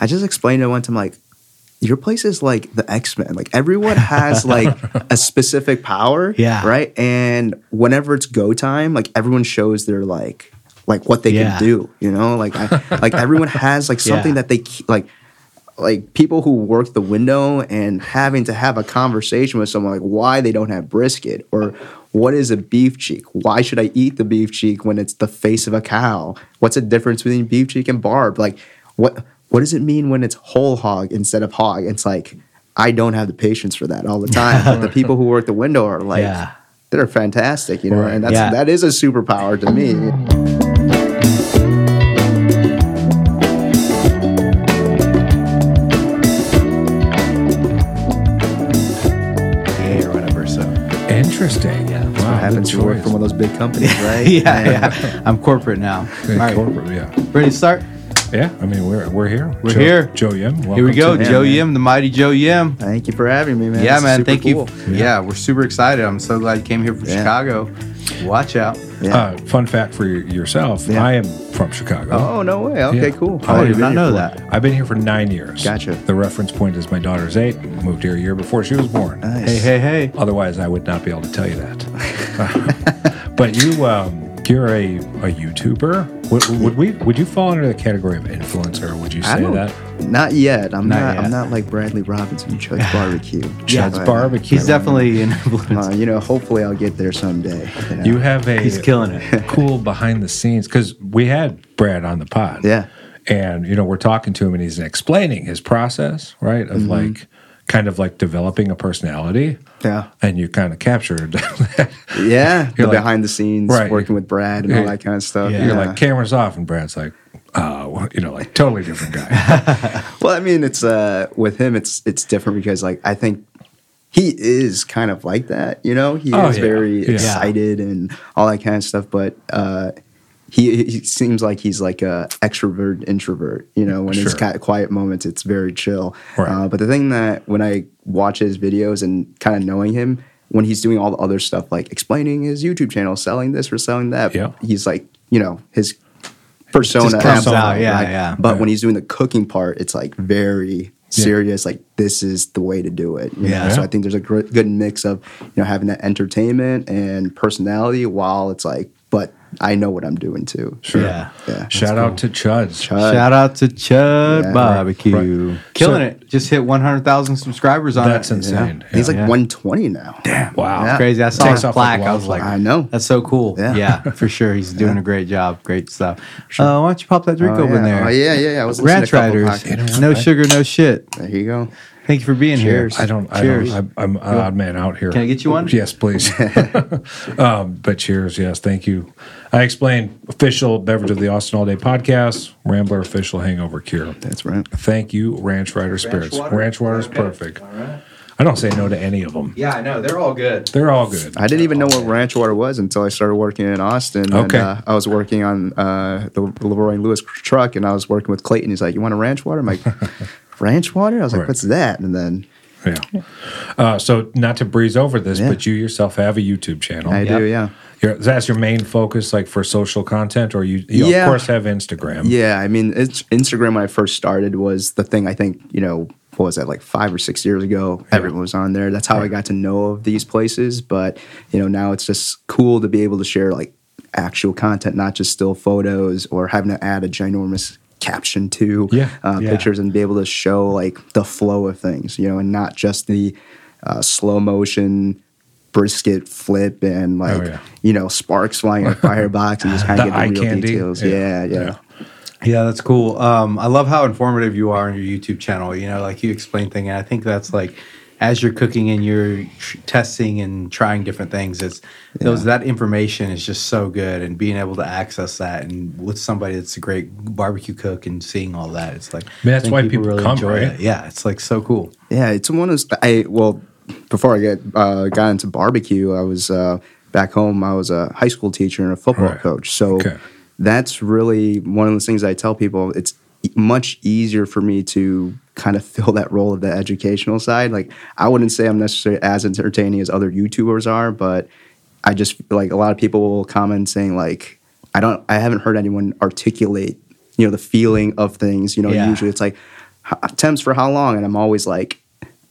I just explained it one time like your place is like the X-Men. Like everyone has like a specific power. Yeah. Right. And whenever it's go time, like everyone shows their like like what they Yeah. can do. You know, like I, like everyone has like something Yeah. that they ke- like like people who work the window and having to have a conversation with someone like why they don't have brisket or what is a beef cheek? Why should I eat the beef cheek when it's the face of a cow? What's the difference between beef cheek and barb? Like what what does it mean when it's whole hog instead of hog? It's like I don't have the patience for that all the time. but the people who work the window are like Yeah. they're fantastic, you know, Right. and that's Yeah. that is a superpower to me. Yeah, or whatever. So Interesting. Yeah, that's wow, What happens to work for one of those big companies, right? yeah, yeah. I'm corporate now. All Yeah, corporate, yeah. ready to start? Yeah, I mean, we're, we're here. We're Joe, here. Joe Yim. Here we go, to- Joe man. Yim, the mighty Joe Yim. Thank you for having me, man. yeah, This man. Thank cool. you. Yeah. we're super excited. I'm so glad you came here from Yeah. Chicago. Watch out. Yeah. Uh, fun fact for yourself Yeah. I am from Chicago. oh no way. Okay, Yeah. cool. Oh, I How did not you know been that. I've been here for nine years. Gotcha. The reference point is my daughter's eight. Moved here a year before she was born. Nice. Hey, hey, hey. Otherwise, I would not be able to tell you that. but you, um, you're a, a YouTuber. Would, would we? Would you fall under the category of influencer? Would you say don't- that? Not yet. I'm Not not. yet. I'm not like Bradley Robinson, Chud's Barbecue. Chad's But, barbecue. He's definitely an influence. Uh, you know, hopefully I'll get there someday. You, know? You have a He's killing it. cool behind the scenes because we had Brad on the pod. Yeah. And, you know, we're talking to him and he's explaining his process, right? Of Mm-hmm. like, kind of like developing a personality. Yeah. And you kind of captured that. Yeah. The like- behind the scenes, Right. working with Brad and all that kind of stuff. Yeah. You're like, cameras off. And Brad's like, uh, well, you know, like totally different guy. well, I mean, it's uh, with him, it's it's different because like I think he is kind of like that. You know, he Oh, is yeah. very excited and all that kind of stuff. But uh, he he seems like he's like a extrovert introvert. You know, when Sure. it's got quiet moments, it's very chill. Right. Uh, but the thing that when I watch his videos and kind of knowing him. When he's doing all the other stuff like explaining his YouTube channel, selling this or selling that, Yeah. he's like, you know, his persona comes amps out, yeah, right? yeah. But Yeah. when he's doing the cooking part, it's like very serious. Like this is the way to do it. you know? Yeah. So I think there's a gr- good mix of you know having that entertainment and personality while it's like, but I know what I'm doing too. Sure. Yeah. Yeah. Shout out to Chuds. Chud. Shout out to Chud Yeah, Barbecue. right. Killing So- it. Just hit 100,000 subscribers on That's it. That's insane. Yeah. He's like Yeah. 120 now. Damn. Wow. Yeah. Crazy. I saw Takes his plaque. I was like. I know. that's so cool. Yeah. Yeah, for sure. He's doing a great job. Great stuff. Uh, why don't you pop that drink Oh, open yeah. there? Oh yeah, yeah, yeah. I was listening Ranch to a couple Riders. podcasts. No sugar, no shit. There you go. Thank you for being Cheers. here. I don't. I Cheers. don't. I, I'm an odd man out here. Can I get you one? Yes, please. um, but cheers. Yes, thank you. I explained official beverage of the Austin All Day podcast, Rambler official hangover cure. That's right. Thank you, Ranch Rider Spirits. Water? Ranch Water is Okay. perfect. All right. I don't say no to any of them. Yeah, I know. They're all good. They're all good. I didn't even know what ranch water was until I started working in Austin. Okay. And, uh, I was working on uh, the Leroy Lewis truck, and I was working with Clayton. He's like, "You want a ranch water?" I'm like, "Ranch water?" I was like, Right. "What's that?" And then Yeah. Uh, so not to breeze over this, Yeah. but you yourself have a YouTube channel. I Yep. do, yeah. Your, that's your main focus, like for social content, or you, you Yeah. of course have Instagram. Yeah, I mean, it's, Instagram when I first started was the thing. I think you know what was that like five or six years ago? Everyone was on there. That's how I got to know of these places. But you know, now it's just cool to be able to share like actual content, not just still photos or having to add a ginormous caption to Yeah, uh, yeah. pictures and be able to show like the flow of things. You know, and not just the uh, slow motion brisket flip and like Oh, yeah. you know sparks flying in a firebox and just kind of get the real candy. details. Yeah. yeah. yeah. Yeah. Yeah, that's cool. Um, I love how informative you are on your YouTube channel. You know, like you explain things, and I think that's like as you're cooking and you're tr- testing and trying different things. It's those that information is just so good, and being able to access that and with somebody that's a great barbecue cook and seeing all that, it's like that's why people come, right? it. Yeah, it's like so cool. Yeah, it's one of those. I well, before I get uh, got into barbecue, I was uh, back home. I was a high school teacher and a football Right. coach. So Okay. that's really one of those things I tell people. It's much easier for me to kind of fill that role of the educational side. Like I wouldn't say I'm necessarily as entertaining as other YouTubers are, but I just like a lot of people will comment saying like I don't I haven't heard anyone articulate you know the feeling of things. You know, Yeah. usually it's like "H- temps for how long? And I'm always like,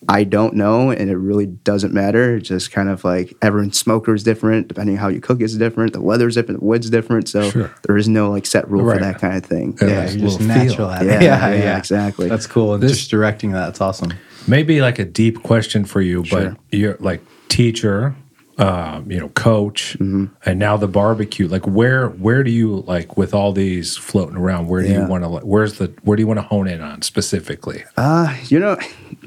I don't know, and it really doesn't matter. It's just kind of like everyone's smoker is different, depending on how you cook is different. The weather's different, the wood's different. So Sure. there is no like set rule Right. for that kind of thing. Yeah. Yeah, you're just little natural at it. Yeah, Yeah, yeah, yeah, exactly. That's cool. And This- just directing that, that's awesome. maybe like a deep question for you, Sure. but you're like teacher, um, you know, coach, Mm-hmm. and now the barbecue. Like, where where do you like with all these floating around? Where do you want to? Where's the where do you want to hone in on specifically? Uh, you know,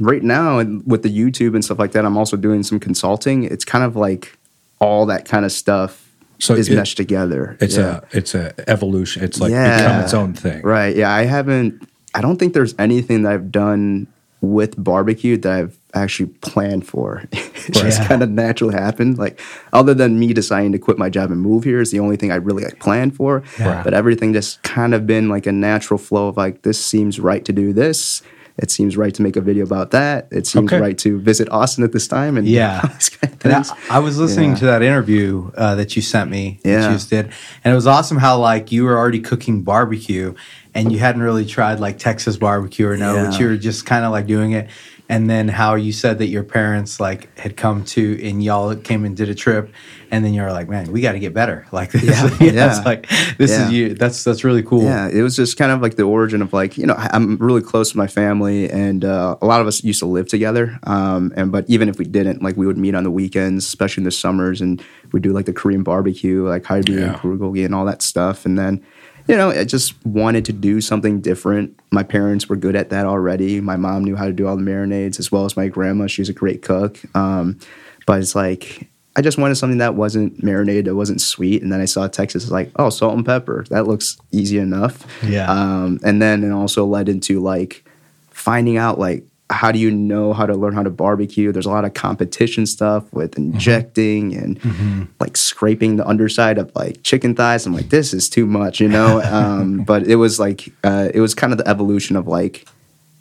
right now with the YouTube and stuff like that, I'm also doing some consulting. It's kind of like all that kind of stuff So is it- meshed together. It's Yeah. a it's a evolution. It's like Yeah. become its own thing. Right. Yeah. I haven't, I don't think there's anything that I've done with barbecue that I've actually planned for. it just Yeah. kind of naturally happened. Like, other than me deciding to quit my job and move here is the only thing I really like planned for. Yeah. But everything just kind of been like a natural flow of like, this seems right to do this. It seems right to make a video about that. It seems Okay. right to visit Austin at this time. And Yeah. kind of And I. I was listening Yeah. to that interview uh, that you sent me, that Yeah. you just did, and it was awesome how like you were already cooking barbecue, and you hadn't really tried like Texas barbecue or no, but you were just kind of like doing it, and then how you said that your parents like had come to and y'all came and did a trip, and then you were like, man, we got to get better, like this, Yeah. yeah, like this Yeah. is you, that's that's really cool, Yeah, it was just kind of like the origin of like you know I'm really close to my family, and uh, a lot of us used to live together. Um, and but even if we didn't, like we would meet on the weekends, especially in the summers, and we'd do like the Korean barbecue, like Yeah. and bulgogi and all that stuff. And then you know I just wanted to do something different. My parents were good at that already. My mom knew how to do all the marinades as well as my grandma. She's a great cook. Um, but it's like I just wanted something that wasn't marinated, that wasn't sweet. And then I saw Texas like, oh, salt and pepper. That looks easy enough. Yeah. Um, and then it also led into like finding out like how do you know how to learn how to barbecue? There's a lot of competition stuff with injecting and like scraping the underside of like chicken thighs. I'm like, this is too much, you know. um, but it was like uh, it was kind of the evolution of like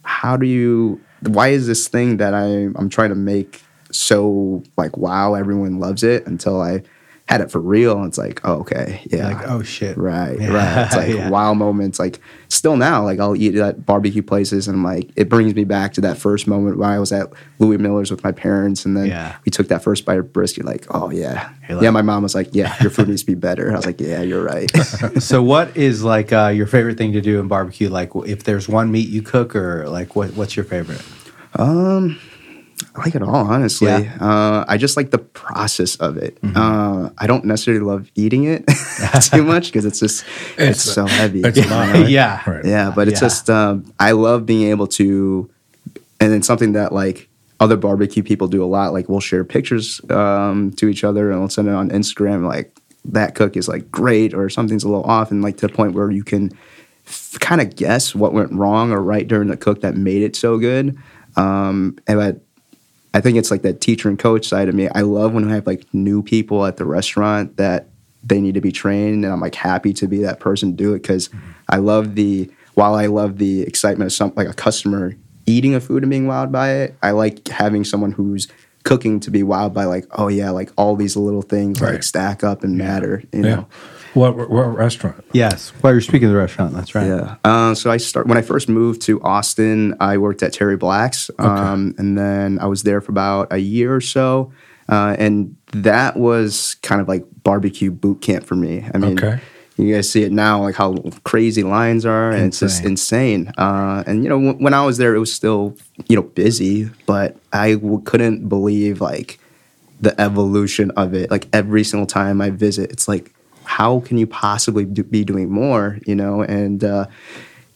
how do you why is this thing that I I'm trying to make so like wow everyone loves it until I had it for real and it's like oh, okay yeah like oh shit, right Yeah. right it's like Yeah. wow moments like still now like I'll eat at barbecue places and I'm like it brings me back to that first moment when I was at Louie Mueller's with my parents and then Yeah. we took that first bite of brisket like oh yeah like- yeah my mom was like yeah your food needs to be better I was like yeah you're right so what is like uh, your favorite thing to do in barbecue? Like if there's one meat you cook, or like what what's your favorite? Um, I like it all, honestly. Yeah. Mm-hmm. Uh, I just like the process of it. Uh, I don't necessarily love eating it too much because it's just it's, It's- so heavy. it's a you right? Yeah. Right. Yeah, but it's Yeah. just um, I love being able to, and then something that like other barbecue people do a lot. Like we'll share pictures um, to each other and we'll send it on Instagram. Like that cook is like great or something's a little off, and like to the point where you can f- kind of guess what went wrong or right during the cook that made it so good. Um, and but I think it's like that teacher and coach side of me. I love when I have like new people at the restaurant that they need to be trained, and I'm like happy to be that person to do it because mm-hmm. I love the while I love the excitement of some like a customer eating a food and being wowed by it. I like having someone who's cooking to be wowed by like oh yeah like all these little things Right. like stack up and matter you Yeah. know What, what restaurant? Yes. Well, you're speaking of the restaurant. That's right. Yeah. Uh, so I start when I first moved to Austin. I worked at Terry Black's, um, and then I was there for about a year or so, uh, and that was kind of like barbecue boot camp for me. I mean, Okay. you guys see it now, like how crazy lines are, and it's just insane. Uh, and you know, w- when I was there, it was still you know busy, but I w- couldn't believe like the evolution of it. Like every single time I visit, it's like, how can you possibly do, be doing more? You know, and uh,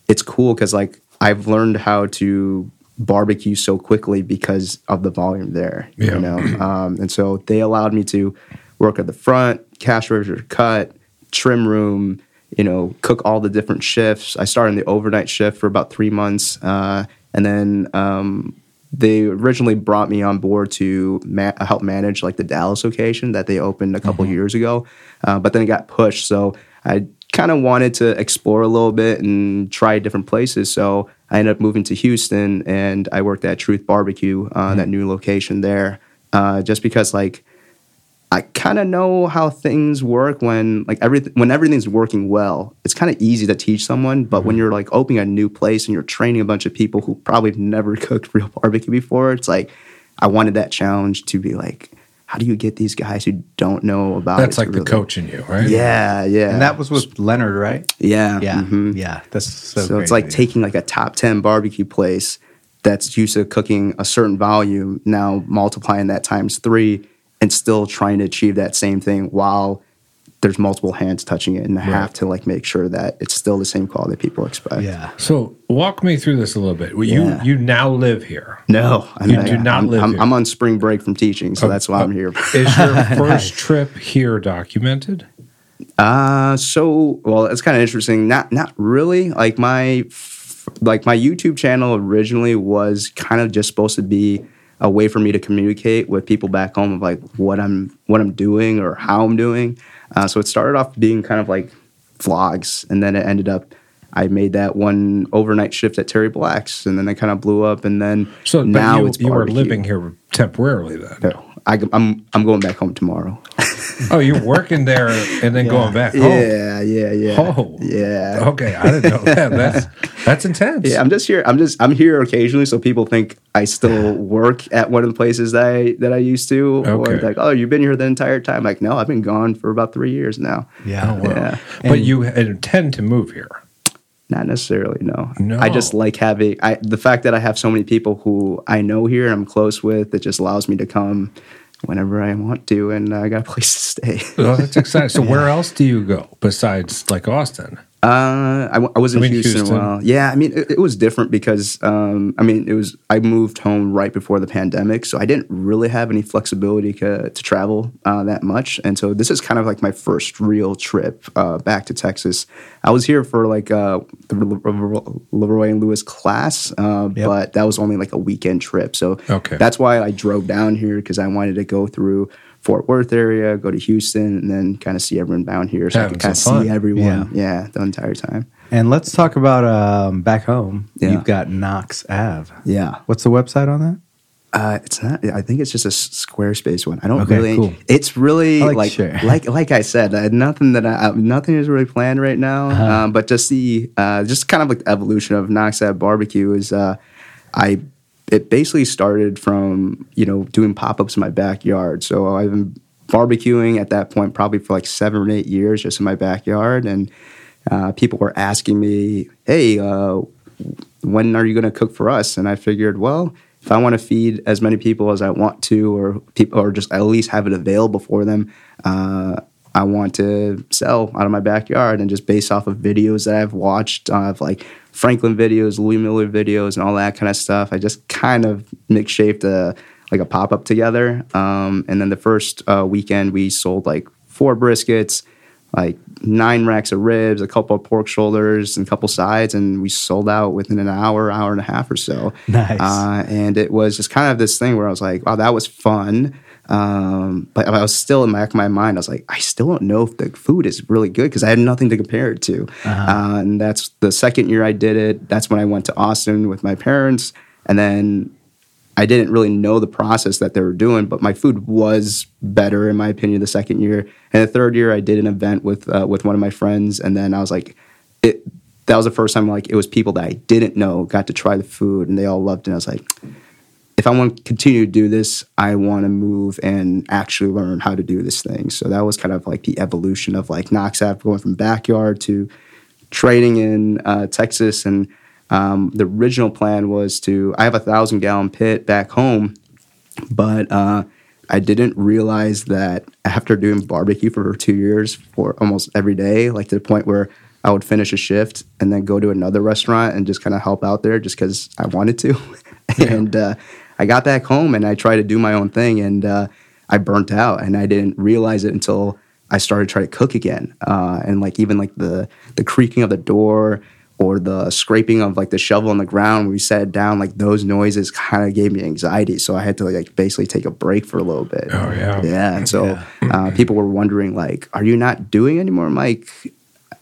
it's cool because like I've learned how to barbecue so quickly because of the volume there. Yeah. You know, um, and so they allowed me to work at the front, cash register, cut, trim room. You know, cook all the different shifts. I started in the overnight shift for about three months, uh, and then um, they originally brought me on board to ma- help manage like the Dallas location that they opened a couple years ago, uh, but then it got pushed. So I kind of wanted to explore a little bit and try different places. So I ended up moving to Houston, and I worked at Truth Barbecue, uh, that new location there, uh, just because like I kind of know how things work when like everything when everything's working well. It's kind of easy to teach someone, but when you're like opening a new place and you're training a bunch of people who probably never cooked real barbecue before, it's like I wanted that challenge to be like, how do you get these guys who don't know about That's it to like the really- coach in you, right? Yeah, yeah, And that was with Leonard, right? yeah, Yeah, mhm. yeah. That's so. So, it's like crazy. taking like a top 10 barbecue place that's used to cooking a certain volume, now multiplying that times three and still trying to achieve that same thing while there's multiple hands touching it and I have to like make sure that it's still the same quality people expect. Yeah. So walk me through this a little bit. Well, You Yeah. you now live here. No, You do not I'm, live I'm, here. I'm on spring break from teaching, so that's why I'm here. Is your first trip here documented? Uh so well, it's kind of interesting. Not not really. Like my like my YouTube channel originally was kind of just supposed to be a way for me to communicate with people back home of like what I'm what I'm doing or how I'm doing. Uh, so it started off being kind of like vlogs, and then it ended up. I made that one overnight shift at Terry Black's, and then it kind of blew up. And then So now you, it's you were living here temporarily then. No, I, I'm I'm going back home tomorrow. Oh, you're working there and then going back home. Yeah, yeah, yeah. Oh. yeah. Okay, I didn't know that. That's that's intense. Yeah, I'm just here. I'm just I'm here occasionally, so people think I still work at one of the places that I that I used to. Or Okay. like, oh, you've been here the entire time. Like, no, I've been gone for about three years now. Yeah. Oh, wow. Yeah, But you intend to move here. Not necessarily. No, No. I just like having I the fact that I have so many people who I know here and I'm close with. It just allows me to come whenever I want to, and I got a place to stay. Oh, that's exciting. So where else do you go besides like Austin? Uh, I, w- I was in I mean, Houston, Houston. a while. Yeah, I mean, it, it was different because, um, I mean, it was I moved home right before the pandemic, so I didn't really have any flexibility to, to travel uh, that much, and so this is kind of like my first real trip uh, back to Texas. I was here for like uh, the Leroy and Lewis class, uh, Yep. but that was only like a weekend trip, so Okay. that's why I drove down here because I wanted to go through. Fort Worth area, go to Houston, and then kind of see everyone down here, so I Having could kind of fun. see everyone. Yeah. Yeah, the entire time. And let's talk about um, back home. Yeah. You've got Knox Ave. Yeah. What's the website on that? Uh, it's not. I think it's just a Squarespace one. I don't Okay, really. cool. It's really I like like like, like I said, uh, nothing that I uh, nothing is really planned right now. Uh-huh. Um, but just the uh, just kind of like the evolution of Knox Ave Barbecue is uh, I. It basically started from you know doing pop ups in my backyard. So I've been barbecuing at that point probably for like seven or eight years just in my backyard, and uh, people were asking me, "Hey, uh, when are you going to cook for us? And I figured, well, if I want to feed as many people as I want to, or people, or just at least have it available for them, uh, I want to sell out of my backyard. And just based off of videos that I've watched, uh, of like Franklin videos, Louie Mueller videos, and all that kind of stuff, I just kind of mix shaped a like a pop up together. Um, and then the first uh, weekend, we sold like four briskets like nine racks of ribs, a couple of pork shoulders, and a couple sides, and we sold out within an hour, hour and a half or so. Nice. Uh, and it was just kind of this thing where I was like, "Wow, that was fun." Um, but I was still in the back of my mind. I was like, I still don't know if the food is really good because I had nothing to compare it to. uh and that's the second year I did it. That's when I went to Austin with my parents, and then I didn't really know the process that they were doing, but my food was better in my opinion the second year. And the third year, I did an event with uh, with one of my friends, and then I was like, it. That was the first time like it was people that I didn't know got to try the food, and they all loved it. And I was like, if I want to continue to do this, I want to move and actually learn how to do this thing. So that was kind of like the evolution of like Knox Ave going from backyard to trading in uh, Texas. And um, the original plan was to, I have a thousand gallon pit back home, but uh, I didn't realize that after doing barbecue for two years for almost every day, like to the point where I would finish a shift and then go to another restaurant and just kind of help out there just because I wanted to. and uh, I got back home and I tried to do my own thing and uh, I burnt out and I didn't realize it until I started trying to cook again. Uh, and like even like the the creaking of the door or the scraping of like the shovel on the ground when we sat down, like those noises kind of gave me anxiety. So I had to like basically take a break for a little bit. Oh, yeah. Yeah. And so uh, people were wondering like, are you not doing anymore? I'm like,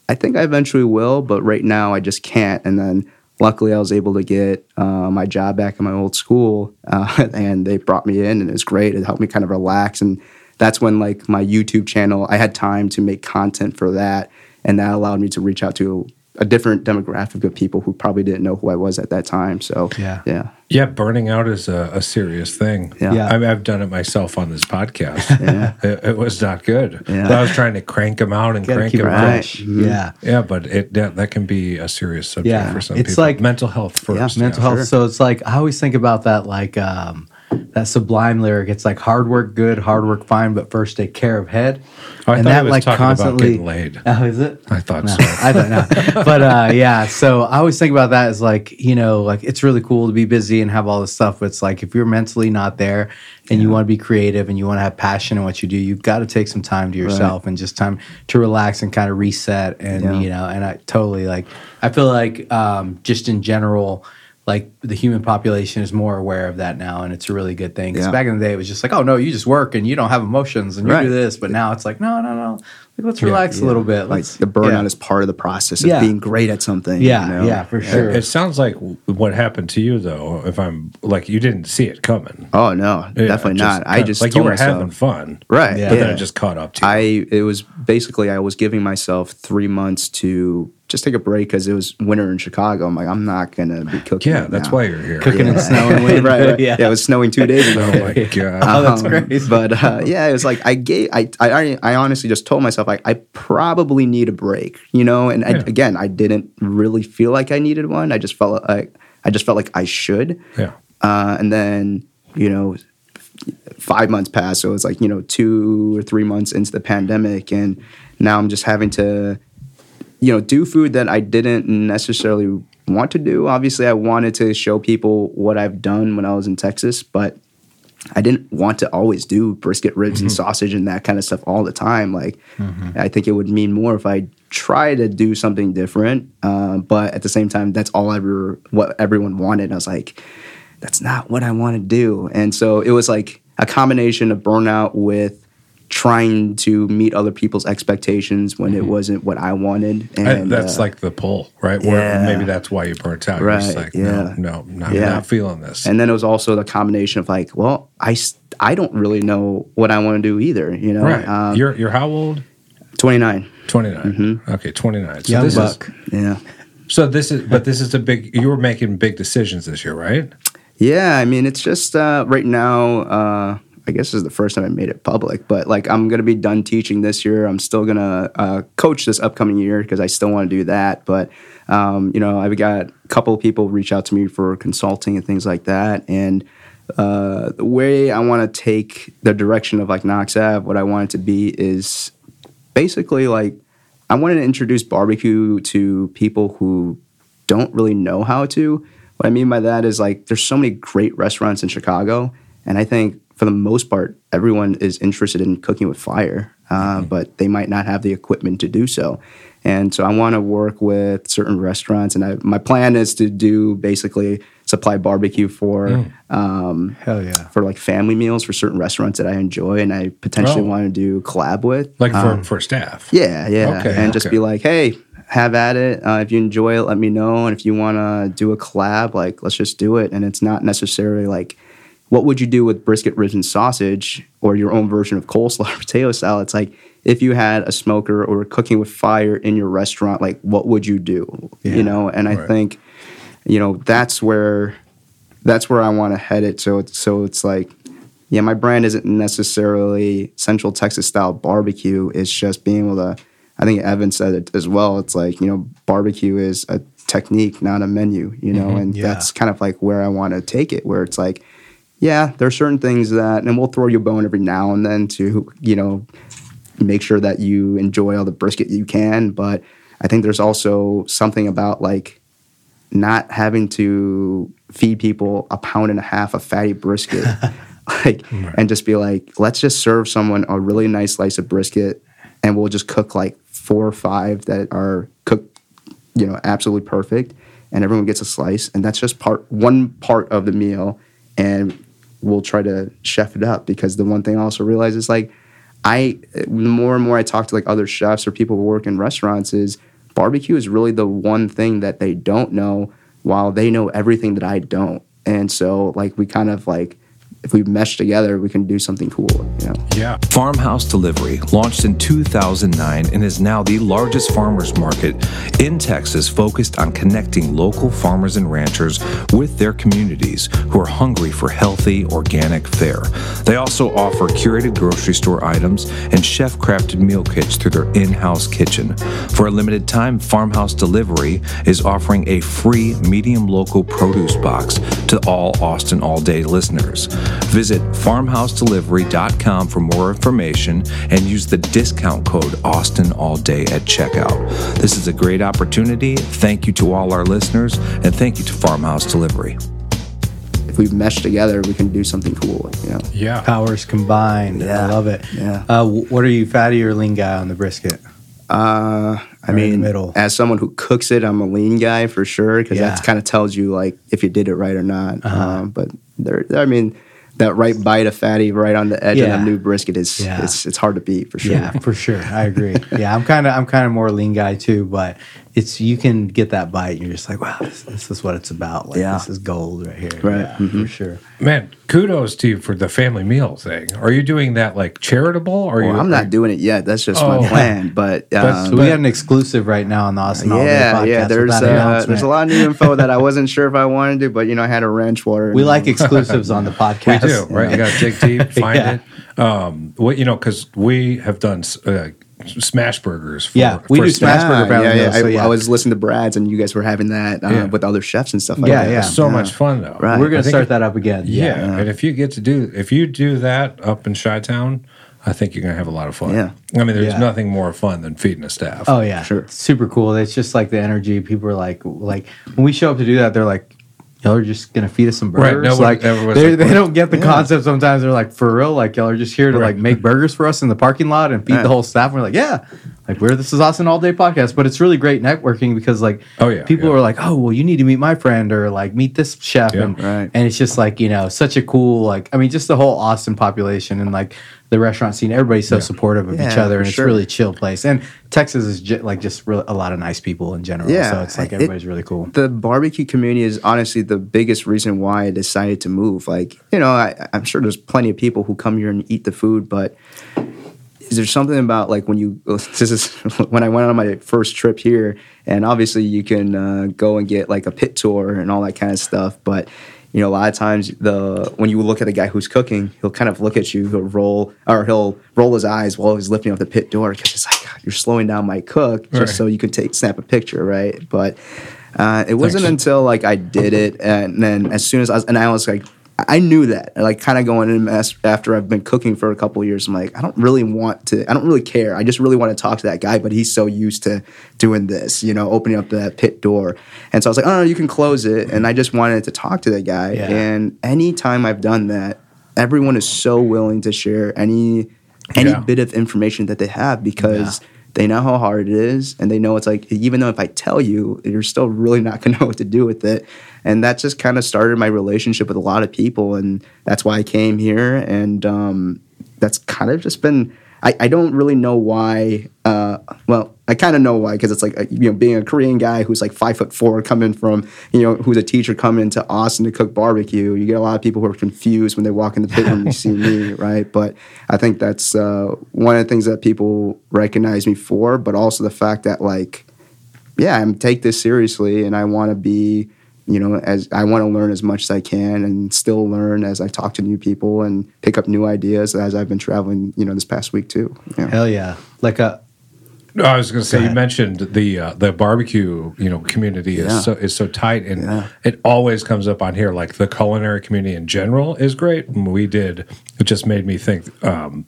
I think I eventually will, but right now I just can't. And then luckily I was able to get uh, my job back in my old school, uh, and they brought me in, and it was great. It helped me kind of relax and that's when like my YouTube channel, I had time to make content for that, and that allowed me to reach out to a different demographic of people who probably didn't know who I was at that time. So Yeah. yeah, Yeah, burning out is a, a serious thing. Yeah. Yeah. I mean, I've done it myself on this podcast. Yeah. it, it was not good. Yeah. I was trying to crank them out and Gotta crank them it out. Right. fresh. Mhm. Yeah. Yeah, but it that, that can be a serious subject Yeah. for some It's people. like- mental health first. Yeah, mental yeah. health. sure. So it's like I always think about that like um that sublime lyric. It's like hard work good, hard work fine, but first take care of head. Thought it was talking about laid. Oh, is it? I thought No, so. I don't know. But uh, yeah, so I always think about that as like, you know, like it's really cool to be busy and have all this stuff. But it's like if you're mentally not there and you want to be creative and you want to have passion in what you do, you've got to take some time to yourself and just time to relax and kind of reset. And, Yeah. you know, and I totally like, I feel like um, just in general, like the human population is more aware of that now, and it's a really good thing. Because Yeah. back in the day, it was just like, oh no, you just work and you don't have emotions and you Right. do this. But now it's like, no, no, no, like, let's relax a little bit. like Let's the burnout yeah. is part of the process of Yeah. being great at something. Yeah, you know? yeah, for sure. It sounds like what happened to you, though. If I'm like, you didn't see it coming. Oh no, Yeah, definitely just not. I kinda- just like told you were myself, having fun, right? Yeah. But yeah. then it just caught up to you. I it was basically I was giving myself three months to just take a break because it was winter in Chicago. I'm like, I'm not gonna be cooking. yeah, right that's now. why you're here. Cooking Yeah. and snow and wind. right, right. Yeah. Yeah. it was snowing two days ago. Oh my god! Oh, that's Um, crazy. But uh, yeah, it was like I gave I, I I honestly just told myself like I probably need a break, you know. And I, Yeah. again, I didn't really feel like I needed one. I just felt like I just felt like I should. yeah, Uh, and then you know, five months passed, so it's like you know two or three months into the pandemic, and now I'm just having to you know do food that I didn't necessarily want to do. Obviously, I wanted to show people what I've done when I was in Texas, but I didn't want to always do brisket ribs and sausage and that kind of stuff all the time. Like, I think it would mean more if I try to do something different. Uh, but at the same time, that's all ever what everyone wanted. And I was like, that's not what I want to do. And so it was like a combination of burnout with trying to meet other people's expectations when it wasn't what I wanted. And I- that's uh, like the pull, right? Where yeah. maybe that's why you burnt out. You're just Right, like, yeah. no, no, I'm Yeah. not feeling this. And then it was also the combination of like, well, I, I don't really know what I want to do either, you know? right, Um, you're you're how old? 29. 29. Mm-hmm. Okay, twenty nine. So Young this buck. Yeah. so this is but this is a big. You were making big decisions this year, right? Yeah. I mean, it's just uh, right now, uh, I guess this is the first time I made it public, but like I'm to be done teaching this year. I'm still to uh, coach this upcoming year because I still want to do that. But, um, you know, I've got a couple of people reach out to me for consulting and things like that. And uh, the way I want to take the direction of like Knox Ave, what I want it to be is basically like I wanted to introduce barbecue to people who don't really know how to. What I mean by that is like there's so many great restaurants in Chicago, and I think for the most part everyone is interested in cooking with fire, uh, but they might not have the equipment to do so. And so I want to work with certain restaurants, and I, my plan is to do basically supply barbecue for um, Hell yeah. for like family meals for certain restaurants that I enjoy, and I potentially Oh. want to do collab with Like for Um, for staff. yeah, yeah. Okay, and just be like, hey, have at it. Uh, if you enjoy it, let me know. And if you want to do a collab, like, let's just do it. And it's not necessarily like, what would you do with brisket, ribs, and sausage or your own version of coleslaw or potato salad? It's like, if you had a smoker or cooking with fire in your restaurant, like, what would you do? Yeah, you know, and I think, you know, that's where that's where I want to head it. So it's so it's like, yeah, my brand isn't necessarily Central Texas style barbecue. It's just being able to. I think Evan said it as well. It's like you know, barbecue is a technique, not a menu. You know, mm-hmm. and yeah. that's kind of like where I want to take it. Where it's like, yeah, there are certain things that, and we'll throw you a bone every now and then to you know make sure that you enjoy all the brisket you can. But I think there's also something about like not having to feed people a pound and a half of fatty brisket. like and just be like, let's just serve someone a really nice slice of brisket and we'll just cook like four or five that are cooked, you know, absolutely perfect and everyone gets a slice and that's just part one part of the meal and we'll try to chef it up because the one thing I also realize is like I the more and more I talk to like other chefs or people who work in restaurants is barbecue is really the one thing that they don't know while they know everything that I don't. And so like we kind of like if we mesh together, we can do something cool. You know? Yeah. Farmhouse Delivery launched in 2009 and is now the largest farmers market in Texas focused on connecting local farmers and ranchers with their communities who are hungry for healthy, organic fare. They also offer curated grocery store items and chef crafted meal kits through their in house kitchen. For a limited time, Farmhouse Delivery is offering a free medium local produce box to all Austin All Day listeners. Visit farmhousedelivery.com for more information and use the discount code Austin All Day at checkout. This is a great opportunity. Thank you to all our listeners and thank you to Farmhouse Delivery. If we mesh together, we can do something cool. You know? Yeah. Powers combined. I love it. Yeah. Uh, what are you, fatty or lean guy on the brisket? Uh, I Right mean, middle. as someone who cooks it, I'm a lean guy for sure because Yeah. that kind of tells you like if you did it right or not. Uh-huh. Um, but there, I mean, that right bite of fatty right on the edge Yeah. of a new brisket is Yeah. it's it's hard to beat for sure. Yeah, for sure. I agree. yeah, I'm kind of I'm kind of more lean guy too, but it's you can get that bite. And you're just like, wow, this, this is what it's about. Like Yeah. this is gold right here. Right. Yeah, Mhm. for sure. Man, kudos to you for the family meal thing. Are you doing that like charitable or Well, you I'm not doing it yet. That's just Oh. my plan. But, But- um, So we got an exclusive right now on the Austin yeah, podcast. yeah. There's uh, there's a lot of new info that I wasn't sure if I wanted to, but you know, I had a ranch water. We like exclusives on the podcast We podcast. do, right? You got to dig deep, find Yeah. it. Um, what you know, because we have done uh, smash burgers. For, Yeah, we for do staff. smash burger family yeah, yeah. so I, yeah. I was listening to Brad's, and you guys were having that uh, Yeah. with other chefs and stuff like Yeah, that. yeah. So much fun though. Right. We're gonna start it- that up again. Yeah, and if you get to do if you do that up in Chi Town, I think you're gonna have a lot of fun. Yeah. I mean, there's Yeah. nothing more fun than feeding a staff. Oh yeah, Sure. super cool. It's just like the energy. People are like, like when we show up to do that, they're like, y'all are just gonna feed us some Right, burgers. nobody- like everyone's they like, they don't get the Yeah. concept. Sometimes they're like, for real, like y'all are just here to Right. like make burgers for us in the parking lot and feed Yeah. the whole staff. And we're like, yeah, like we're this is Austin all day podcast, but it's really great networking because like, Oh, yeah, people yeah. are like, oh well, you need to meet my friend or like meet this chef Yeah. and Right. and it's just like you know such a cool like I mean just the whole Austin population and like the restaurant scene. Everybody's so Yeah. supportive of each other and it's sure. really chill place. And Texas is ju- like just really, a lot of nice people in general. Yeah, so it's like it- everybody's really cool. the barbecue community is honestly the biggest reason why I decided to move. Like, you know, I, I'm sure there's plenty of people who come here and eat the food, but is there something about like when you this is when I went on my first trip here, and obviously you can uh, go and get like a pit tour and all that kind of stuff, but you know a lot of times the when you look at the guy who's cooking, he'll kind of look at you, he'll roll or he'll roll his eyes while he's lifting up the pit door because it's like "God, you're slowing down my cook just Right. so you can take snap a picture, right? But uh, it wasn't until like I did it, and then as soon as I was, and I was like, I knew that, like, kind of going in after I've been cooking for a couple of years. I'm like, I don't really want to, I don't really care. I just really want to talk to that guy, but he's so used to doing this, you know, opening up that pit door. And so I was like, oh no, you can close it, and I just wanted to talk to that guy. Yeah. And anytime I've done that, everyone is so willing to share any any Yeah. bit of information that they have because they know how hard it is and they know it's like even though if i tell you you're still really not going to know what to do with it and that just kind of started my relationship with a lot of people and that's why i came here and um, that's kind of just been I, I don't really know why. Uh, well, I kind of know why because it's like uh, you know being a Korean guy who's like five foot four coming from you know who's a teacher coming to Austin to cook barbecue. You get a lot of people who are confused when they walk in the pit when you see me, right? But I think that's uh, one of the things that people recognize me for, but also the fact that like yeah, I'm take this seriously and I want to be, you know, as I want to learn as much as I can and still learn as I talk to new people and pick up new ideas as I've been traveling, you know, this past week too. Yeah. Hell yeah, like a No, I was going to say you mentioned the uh, the barbecue you know community Yeah. is so is so tight and Yeah. it always comes up on here like the culinary community in general is great. And we did it just made me think. Um,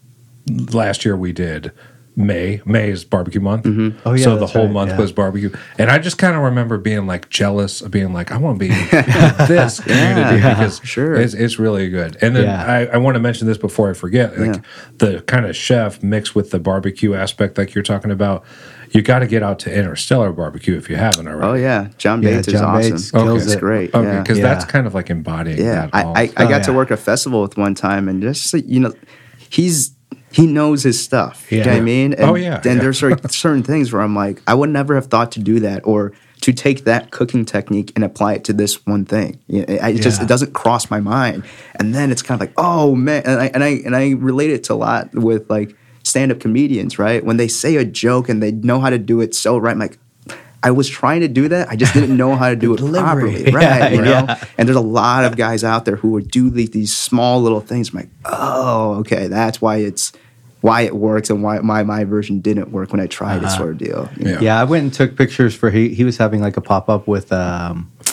last year we did May. May is barbecue month. Mm-hmm. Oh, yeah, so the whole right, month yeah. was barbecue, and I just kind of remember being like jealous of being like I want to be in this community Yeah, because sure. it's, it's really good. And then Yeah. I, I want to mention this before I forget. Like Yeah. the kind of chef mixed with the barbecue aspect, like you're talking about. You got to get out to Interstellar Barbecue if you haven't already. Oh yeah, John Yeah, Bates is awesome. Bates kills It's it. great. Okay, because Yeah. that's kind of like embodying yeah, that. I, all. I, I Oh, got to work a festival with one time, and just you know, he's he knows his stuff. You know what Yeah. I mean? And, Oh, yeah, And yeah. there's certain, certain things where I'm like, I would never have thought to do that or to take that cooking technique and apply it to this one thing. You know, I, it just it doesn't cross my mind. And then it's kind of like, oh man, and I and I and I relate it to a lot with like stand up comedians, right? When they say a joke and they know how to do it so right, I'm like. I was trying to do that. I just didn't know how to do it properly, right? Yeah, you know? yeah. And there's a lot of guys out there who would do these, these small little things. I'm like, oh, okay, that's why it's why it works and why my my version didn't work when I tried Uh-huh. it, sort of deal. Yeah. Yeah, I went and took pictures for he. He was having like a pop up with, um, I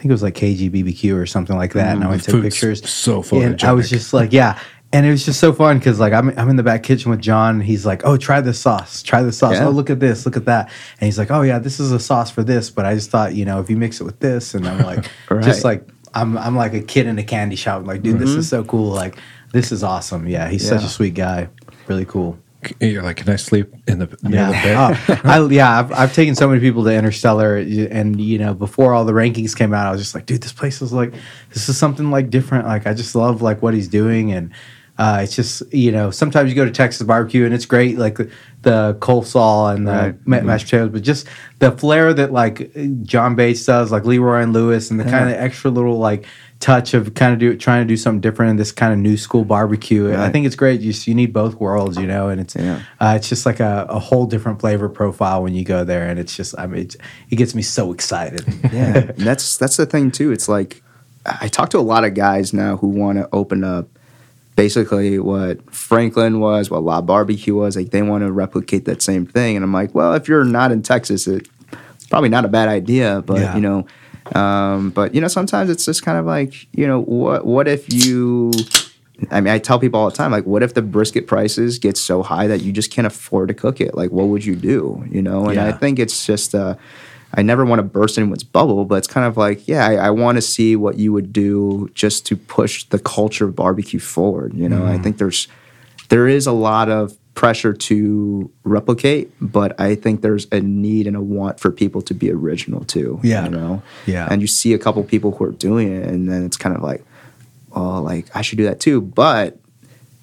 think it was like KGBBQ or something like that, and I went and took pictures. so And I was just like, yeah, and it was just so fun because like I'm I'm in the back kitchen with John. And he's like, oh, try this sauce, try this sauce. Yeah. Oh, look at this, look at that. And he's like, oh yeah, this is a sauce for this, but I just thought you know if you mix it with this, and I'm like, just like I'm I'm like a kid in a candy shop. I'm like, dude, this mm-hmm. is so cool. Like this is awesome. Yeah, he's such a sweet guy. Really cool. You're like, can I sleep in the near the bed? Oh, I, yeah, I've, I've taken so many people to Interstellar, and you know, before all the rankings came out, I was just like, dude, this place is like, this is something like different. Like, I just love like what he's doing, and uh, it's just you know, sometimes you go to Texas barbecue and it's great, like the, the coleslaw and the Right. ma- mashed potatoes, but just the flair that like John Bates does, like Leroy and Lewis, and the kind of extra little like touch of kind of do trying to do something different in this kind of new school barbecue. I think it's great. You, you need both worlds, you know, and it's Yeah. uh, it's just like a, a whole different flavor profile when you go there, and it's just I mean it gets me so excited. yeah, and that's that's the thing too. It's like I talk to a lot of guys now who want to open up basically what Franklin was, what La Barbecue was. Like they want to replicate that same thing, and I'm like, well, if you're not in Texas, it's probably not a bad idea. But Yeah. you know, um, but you know, sometimes it's just kind of like you know, what what if you I mean, I tell people all the time, like, what if the brisket prices get so high that you just can't afford to cook it? Like, what would you do? You know? And I think it's just, uh, I never want to burst anyone's bubble, but it's kind of like, yeah, I, I want to see what you would do just to push the culture of barbecue forward. You know, I mm. think there's, there is a lot of pressure to replicate, but I think there's a need and a want for people to be original too. Yeah. You know? Yeah. And you see a couple people who are doing it, and then it's kind of like, oh, like I should do that too. But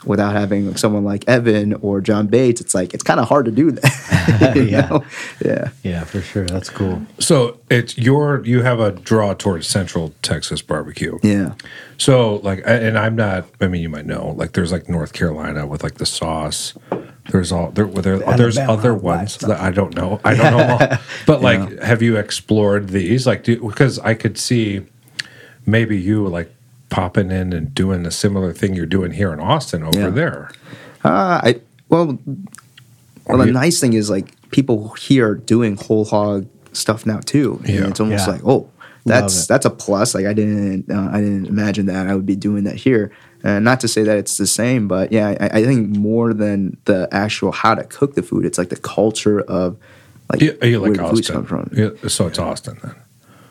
without having someone like Evan or John Bates, it's like it's kind of hard to do that. Yeah. know? Yeah. yeah, for sure, that's cool. So it's your you have a draw towards Central Texas barbecue. Yeah. So like, and I'm not. I mean, you might know. Like, there's like North Carolina with like the sauce. There's all there. there there's other ones that I don't know. I don't know. all. But like, have you explored these? Like, do because I could see maybe you like popping in and doing a similar thing you're doing here in Austin over Yeah. there. Uh, I well, well, the you- nice thing is like people here are doing whole hog stuff now too. And Yeah. it's almost Yeah. like oh, that's that's a plus. Like I didn't uh, I didn't imagine that I would be doing that here. Uh, not to say that it's the same, but yeah, I, I think more than the actual how to cook the food, it's like the culture of like You, you like where the food's Austin? come from. Yeah, so it's Austin then.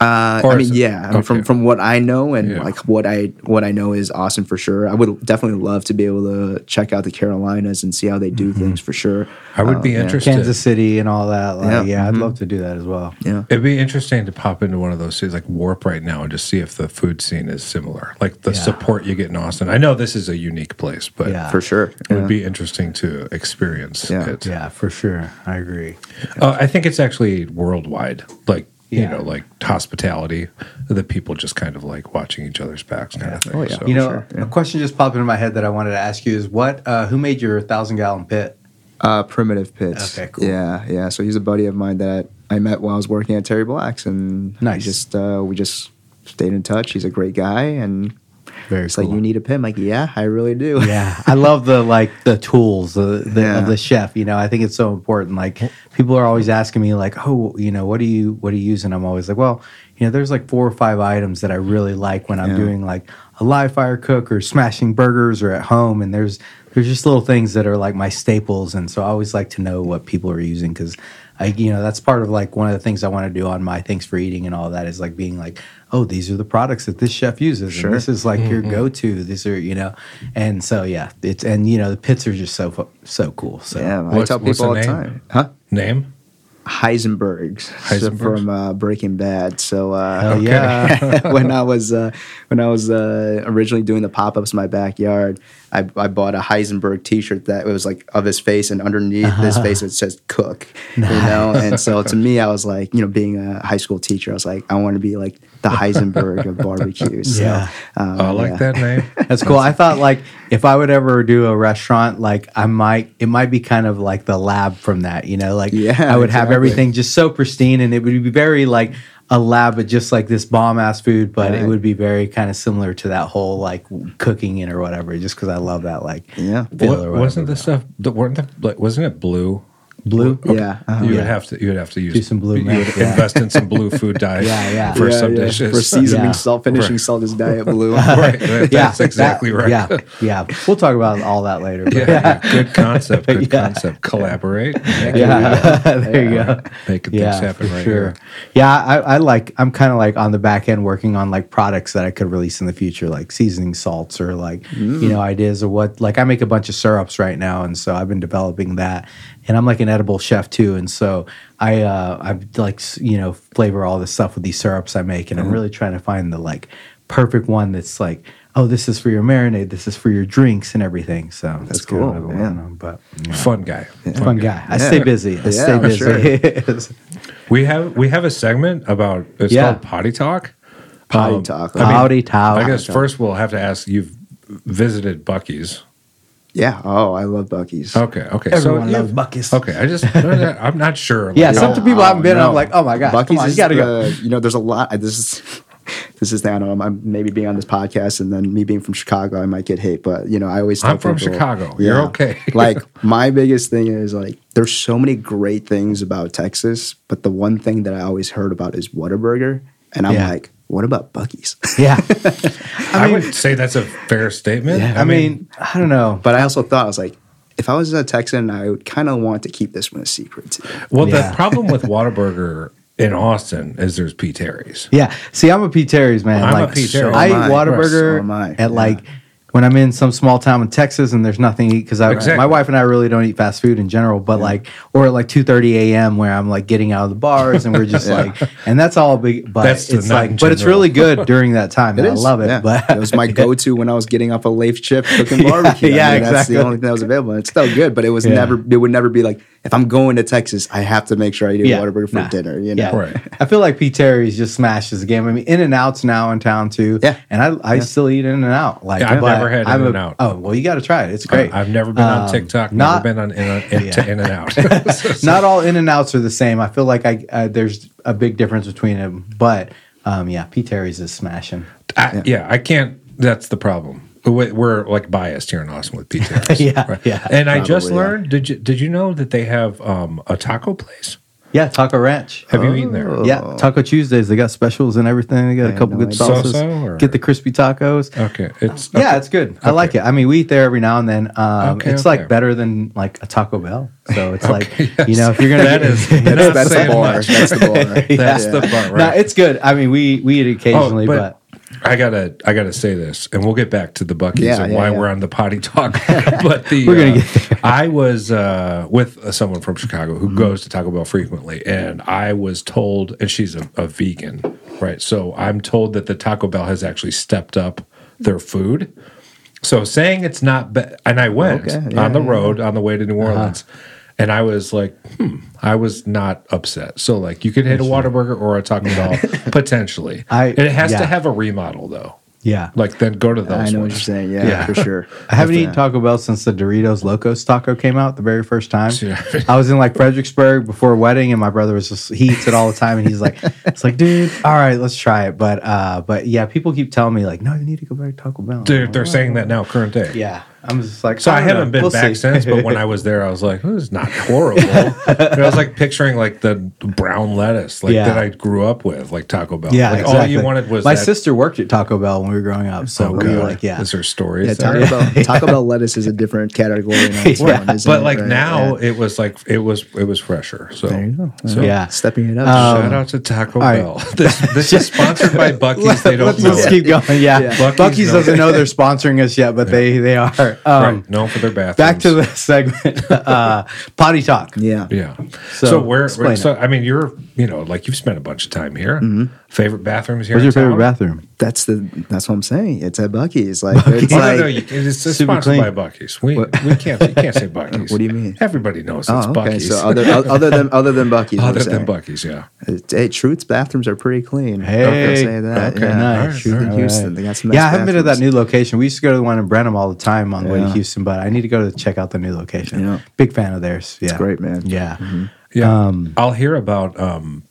Uh, I mean, yeah. I mean, from from what I know and Yeah. like what I what I know is Austin for sure. I would definitely love to be able to check out the Carolinas and see how they do things for sure. I would Uh, be yeah. interested. Kansas City and all that. Like, Yeah. yeah, I'd Mhm. love to do that as well. Yeah, It'd be interesting to pop into one of those cities like Warp right now and just see if the food scene is similar, like the Yeah. support you get in Austin. I know this is a unique place, but Yeah. for sure. it Yeah. would be interesting to experience Yeah. it. Yeah, for sure. I agree. Uh, I think it's actually worldwide, like you know, like hospitality. The people just kind of like watching each other's backs, kind of thing. Oh, yeah. So- You know, sure, yeah. a question just popped into my head that I wanted to ask you is what? Uh, who made your thousand gallon pit? Uh, primitive pits. Okay, cool. Yeah, yeah. So he's a buddy of mine that I met while I was working at Terry Black's, and we Nice. just uh, we just stayed in touch. He's a great guy, and Very it's like you need a pit. I'm like, yeah, I really do. yeah, I love the like the tools the, the, Yeah. of the chef. You know, I think it's so important. Like people are always asking me, like, oh, you know, what do you what do you use? And I'm always like, well, you know, there's like four or five items that I really like when I'm Yeah. doing like a live fire cook or smashing burgers or at home. And there's there's just little things that are like my staples. And so I always like to know what people are using because I, you know, that's part of like one of the things I want to do on my Thanks for Eating and all that is like being like, oh, these are the products that this chef uses. Sure. And this is like your go to. These are, you know, and so yeah, it's and you know the pits are just so so cool. So Yeah, I What's- tell what's people all the the time. Huh? Name? Heisenbergs, so from uh, Breaking Bad. So uh, Hell yeah. when I was uh, when I was uh, originally doing the pop ups in my backyard, I, I bought a Heisenberg T-shirt that was like of his face, and underneath his face it says "cook," you know. And so to me, I was like, you know, being a high school teacher, I was like, I want to be like the Heisenberg of barbecue. So, Yeah. um, Oh, I like yeah. that name. That's cool. I thought like if I would ever do a restaurant, like I might, it might be kind of like the lab from that, you know, like Yeah, I would have everything just so pristine and it would be very like a lab, but just like this bomb ass food, but it would be very kind of similar to that whole like cooking it or whatever, just because I love that like Yeah. feel What- or whatever. wasn't the stuff? Weren't the, like, wasn't it blue? Blue? Yeah, uh-huh. You Yeah. would have to. You would have to use Do some blue You would yeah. invest in some blue food dye. Yeah, yeah. For Yeah, some yeah. dishes. for seasoning Yeah. salt, finishing Right. salt is diet blue. right. That's Yeah, exactly that- right. Yeah, yeah. We'll talk about all that later. but- Yeah, yeah, good concept. Good Yeah. concept. Collaborate. yeah. there you go. Making things Yeah, happen right sure. here. Yeah, I, I like. I'm kind of like on the back end working on like products that I could release in the future, like seasoning salts or like you know ideas of what. Like I make a bunch of syrups right now, and so I've been developing that. And I'm like an edible chef too, and so I uh, I like you know flavor all this stuff with these syrups I make, and I'm really trying to find the like perfect one that's like. Oh, this is for your marinade. This is for your drinks and everything. So that's, cool, Kind of what I'm man. working on, But yeah. Fun guy. fun guy. I Yeah. stay busy. I Yeah, stay for busy. We have we have a segment about it's Yeah. called potty talk. Potty Um, talk. I mean, Howdy, Tow. I guess first we'll have to ask you've visited Buc-ee's. Yeah. Oh, I love Buc-ee's. Okay, okay. Everyone so loves you've- Buc-ee's. Okay, I just I'm not sure. Yeah, some Oh, people haven't oh, been. no. I'm like, oh my god, Buc-ee's on, you is gotta go. You know, there's a lot. This is this is I don't know. I'm maybe being on this podcast, and then me being from Chicago, I might get hate. But you know, I always. Tell I'm from people- Chicago. You're okay. like my biggest thing is like there's so many great things about Texas, but the one thing that I always heard about is Whataburger, and I'm Yeah. like, what about Buc-ee's? Yeah, I, would say that's a fair statement. I mean, I don't know. but I also thought I was like. If I was a Texan, I would kind of want to keep this one a secret too. well, Yeah. the problem with Whataburger in Austin is there's P. Terry's. Yeah, see, I'm a P. Terry's man. I'm a like, P. Terry's. I eat oh So am I. Whataburger oh So at Yeah. like when I'm in some small town in Texas and there's nothing to eat because Exactly. my wife and I really don't eat fast food in general. But like, or at like 2:30 a.m. where I'm like getting out of the bars and we're just like, and that's all big. But That's it's like, but it's really good during that time. and I love it. Yeah. But it was my go-to when I was getting off a Leif chip cooking Yeah, barbecue. I yeah, mean, That's exactly. the only thing that was available. And it's still good, but it was Yeah. never. It would never be like if I'm going to Texas, I have to make sure I eat a Yeah, Whataburger for nah. dinner. You know, Yeah. Right. I feel like P. Terry's just smashes the game. I mean, In-N-Out's now in town too. Yeah. And I, I still eat In-N-Out. Like Yeah, I've but never had In-N-Out. Oh well, you got to try it. It's great. I've never been on Um, TikTok. not- never been on in, in, In-N-Out. Not all In and Outs are the same. I feel like I uh, there's a big difference between them. But um, yeah, P. Terry's is smashing. I, yeah, I can't. That's the problem. We- We're like biased here in Austin with P. Terry's. Yeah, yeah, And I just probably, yeah. learned. Did you did you know that they have um, a taco place? Yeah, Taco Ranch. Have you eaten there? Yeah, Taco Tuesdays. They got specials and everything. They got a couple no good idea. sauces. Or- Get the crispy tacos. Okay, it's Yeah, it's good. I like it. I mean, we eat there every now and then. Um, Okay, it's okay. like better than like a Taco Bell. So it's like yes. you know if you're gonna That get- is- that's, Not that's the saying bar. That's the bar. That's Yeah. the part, No, it's good. I mean, we we eat it occasionally, Oh, but, I gotta I gotta say this, and we'll get back to the Buc-ee's Yeah, and yeah, why yeah. we're on the potty talk. but the We're gonna uh, get there. I was uh, with uh, someone from Chicago Mm-hmm. who goes to Taco Bell frequently, and I was told, and she's a, a vegan, right? So I'm told that the Taco Bell has actually stepped up their food. So saying it's not bad, and I went Okay, yeah, on the yeah, road on the way to New Uh-huh. And I was like, hmm, I was not upset. So, like, you could hit a Whataburger or a Taco Bell potentially. I- and it has yeah. to have a remodel, though. yeah. Like, then go to those. I know what you're saying. Yeah, Yeah. for sure. I haven't eaten Taco Bell since the Doritos Locos taco came out the very first time. Yeah. I was in like Fredericksburg before a wedding, and my brother was just he eats it all the time, and he's like, "It's like, dude, all right, let's try it." But uh, but yeah, people keep telling me like, "No, you need to go back to Taco Bell." I'm They're, they're saying that now, current day. Yeah, I'm just like, So I, don't haven't know. been We'll back see. since, but when I was there, I was like, "This is not horrible." and I was like picturing like the brown lettuce, like Yeah. that I grew up with, like Taco Bell. yeah, like exactly. all you wanted was my that- sister worked at Taco Bell when we were growing up, so Oh, we were like, yeah, Is there stories? Yeah, there? Taco Bell. Taco Bell lettuce is a different category. On Yeah. own, isn't but it? like Right, now, yeah. it was like it was it was fresher. So There you go. So yeah. stepping it up. Um, shout out to Taco all right. Bell. This, this is sponsored by Buc-ee's. They don't Let's know. just it. keep going. Yeah, Yeah. Buc-ee's, doesn't know they're sponsoring us yet, but they they are. Sure. Um, right. Known for their bathrooms. Back to the segment, uh, potty talk. Yeah. Yeah. So, So, where? where so. I mean, you're you know like you've spent a bunch of time here. Favorite bathrooms here? Where's your in favorite bathroom? That's the that's what I'm saying. It's at Buc-ee's. Like it's Oh, like no, no, you, it's Super sponsored clean. by Buc-ee's. We we can't you can't say Buc-ee's. What do you mean? Everybody knows it's oh, okay. Buc-ee's. So other other than other than Buc-ee's, I'm Other than saying. Buc-ee's, yeah. Hey, Truth's bathrooms are pretty clean. Hey, I'll say that. okay, yeah. nice. Truth in All Houston, right. they got some. Yeah, I haven't been to that new location. We used to go to the one in Brenham all the time on the way to Houston, but I need to go to check out the new location. Yeah. Big fan of theirs. Yeah, great, man. Yeah, Yeah, Um, I'll hear about um,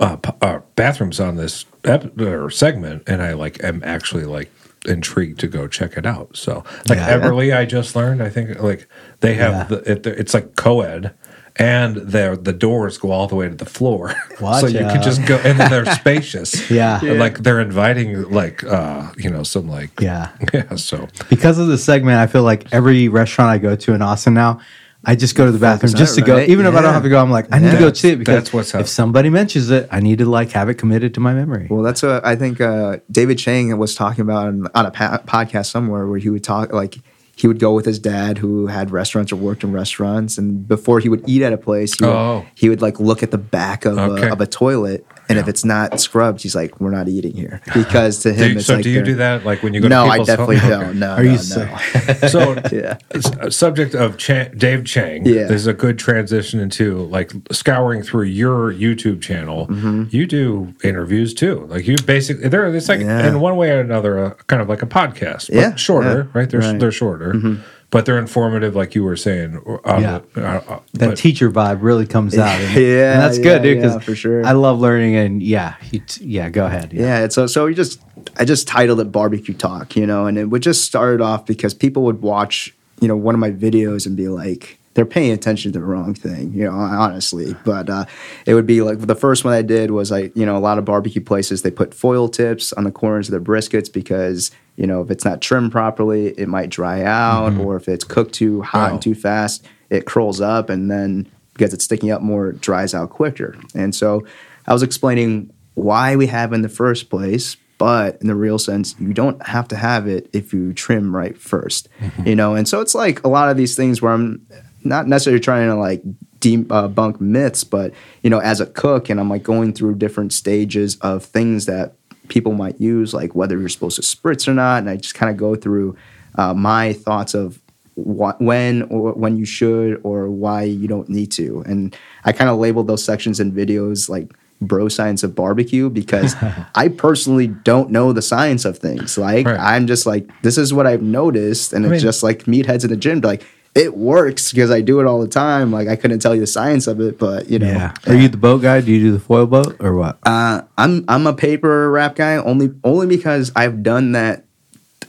uh, uh, bathrooms on this ep- or segment, and I like am actually like intrigued to go check it out. So, like Yeah. Everly, I just learned. I think like they have Yeah. the it, it's like co-ed. And the the doors go all the way to the floor, so you can just go, and they're spacious. Yeah. And, like they're inviting, like uh, you know, some like yeah. yeah. So Because of the segment, I feel like every restaurant I go to in Austin now, I just go to the bathroom on just it, to go. right? Even if I don't have to go, I'm like, I need to go see it because That's what's up. if somebody mentions it, I need to like have it committed to my memory. Well, that's what I think uh, David Chang was talking about on, on a pa- podcast somewhere where he would talk like he would go with his dad who had restaurants or worked in restaurants, and before he would eat at a place, he would, Oh. he would like look at the back of, Okay. a, of a toilet, and if it's not scrubbed, he's like, "We're not eating here," because to do him, you, it's so like do you do that like when you go? No, to I definitely home? don't. No, Are no, you no. sick? So, Yeah. s- subject of Cha- Dave Chang. Yeah. This is a good transition into like scouring through your YouTube channel. Mm-hmm. You do interviews too. Like you basically, they're it's like Yeah. in one way or another, uh, kind of like a podcast, but Yeah, shorter, yeah. right? They're Right. Mm-hmm. they're shorter, but they're informative, like you were saying. or- On Yeah. the, uh, uh, that but- teacher vibe really comes out. And, Yeah, and that's yeah, good, dude. Because yeah, for sure. I love learning, and yeah, you t- yeah, go ahead. Yeah, it's so so we just I just titled it barbecue talk, you know, and it would just start off because people would watch, you know, one of my videos and be like they're paying attention to the wrong thing, you know, honestly. But uh, it would be like the first one I did was like, you know, a lot of barbecue places they put foil tips on the corners of their briskets because, you know, if it's not trimmed properly, it might dry out, mm-hmm. or if it's cooked too hot Wow. and too fast, it curls up and then because it's sticking up more, it dries out quicker. And so I was explaining why we have in the first place, but in the real sense, you don't have to have it if you trim right 1st mm-hmm. You know, and so it's like a lot of these things where I'm not necessarily trying to like debunk uh, myths, but you know, as a cook, and I'm like going through different stages of things that people might use, like whether you're supposed to spritz or not, and I just kind of go through uh, my thoughts of wh- when or when you should or why you don't need to. And I kind of labeled those sections in videos like bro science of barbecue because I personally don't know the science of things. Like Right. I'm just like, this is what I've noticed. And I it's mean- just like meatheads in the gym. Like it works because I do it all the time. Like I couldn't tell you the science of it, but you know, Yeah. Are you the boat guy? Do you do the foil boat or what? uh, I'm I'm a paper wrap guy only only because I've done that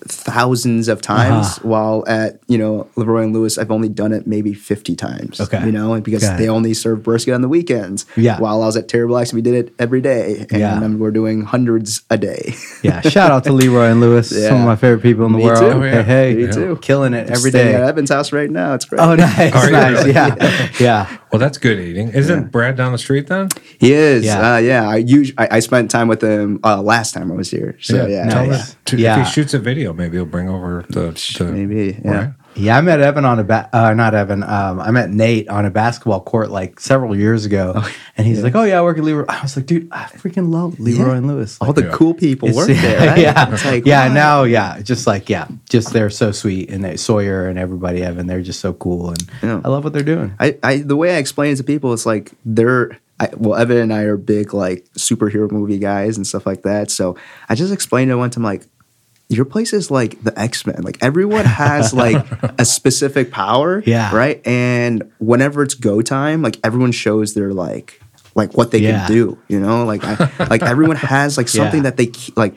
thousands of times. Uh-huh. While at you know Leroy and Lewis, I've only done it maybe fifty times. Okay. you know, because it. they only serve brisket on the weekends. Yeah. While I was at Terry Black's, we did it every day, and Yeah. we're doing hundreds a day. Yeah. Shout out to Leroy and Lewis, yeah. some of my favorite people in the Me world. too. Yeah. Hey, hey, Me too. killing it every day. at Evan's house right now. It's great. Oh, nice, nice. really? Yeah, yeah. Well, that's good eating. Isn't Brad down the street then? He is. Yeah. Yeah. Uh, yeah. I, usually, I I spent time with him uh, last time I was here. So yeah. Tell nice. him to- Yeah. If he shoots a video, maybe he'll bring over the, the Maybe. Yeah. Right. Yeah, I met Evan on a ba- uh, not Evan. Um, I met Nate on a basketball court like several years ago, and he's like, "Oh yeah, I work at Leroy." I was like, "Dude, I freaking love Leroy Yeah. and Lewis." All the Yeah. cool people work there. Right? yeah, like, yeah. wow. Now, yeah, just like yeah, just they're so sweet, and they, Sawyer and everybody, Evan, they're just so cool, and Yeah. I love what they're doing. I, I the way I explain it to people, it's like they're I, well, Evan and I are big like superhero movie guys and stuff like that. So I just explained it to one time like your place is like the X Men. Like everyone has like a specific power, Yeah. right. And whenever it's go time, like everyone shows their like like what they Yeah. can do. You know, like I, like everyone has like something Yeah. that they ke- like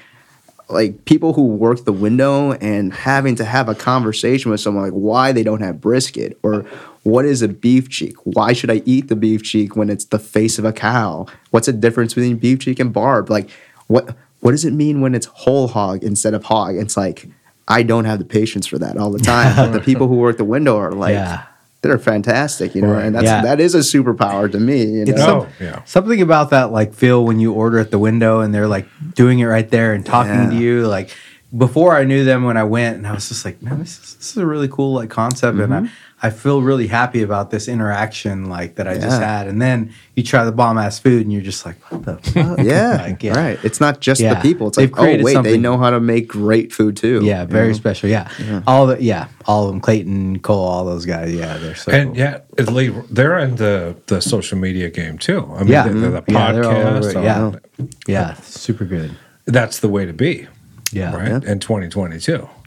like people who work the window and having to have a conversation with someone like why they don't have brisket or what is a beef cheek why should i eat the beef cheek when it's the face of a cow what's the difference between beef cheek and barb like what what does it mean when it's whole hog instead of hog it's like i don't have the patience for that all the time but the people who work the window are like Yeah. they're fantastic you know Right. and that's Yeah. that is a superpower to me you know It's Oh, some- yeah. Something about that like feel when you order at the window and they're like doing it right there and talking Yeah. to you, like before I knew them when I went, and I was just like, man, this is, this is a really cool like concept, and I, I feel really happy about this interaction like that I just Mm-hmm. Had. And then you try the bomb ass food, and you're just like, what the fuck? Yeah, Like, yeah. right. It's not just Yeah. the people. It's They've like, oh created wait, they know how to make great food too. Yeah, very know? special. Yeah. all the yeah, all of them. Clayton, Cole, all those guys. Yeah, they're so. And cool. yeah, it- Lee, they're in the, the social media game too. I mean, Yeah. the, the, the Mhm. Yeah, they're all over podcast, all Yeah. yeah, super good. that's the way to be, Yeah, right? In 2022.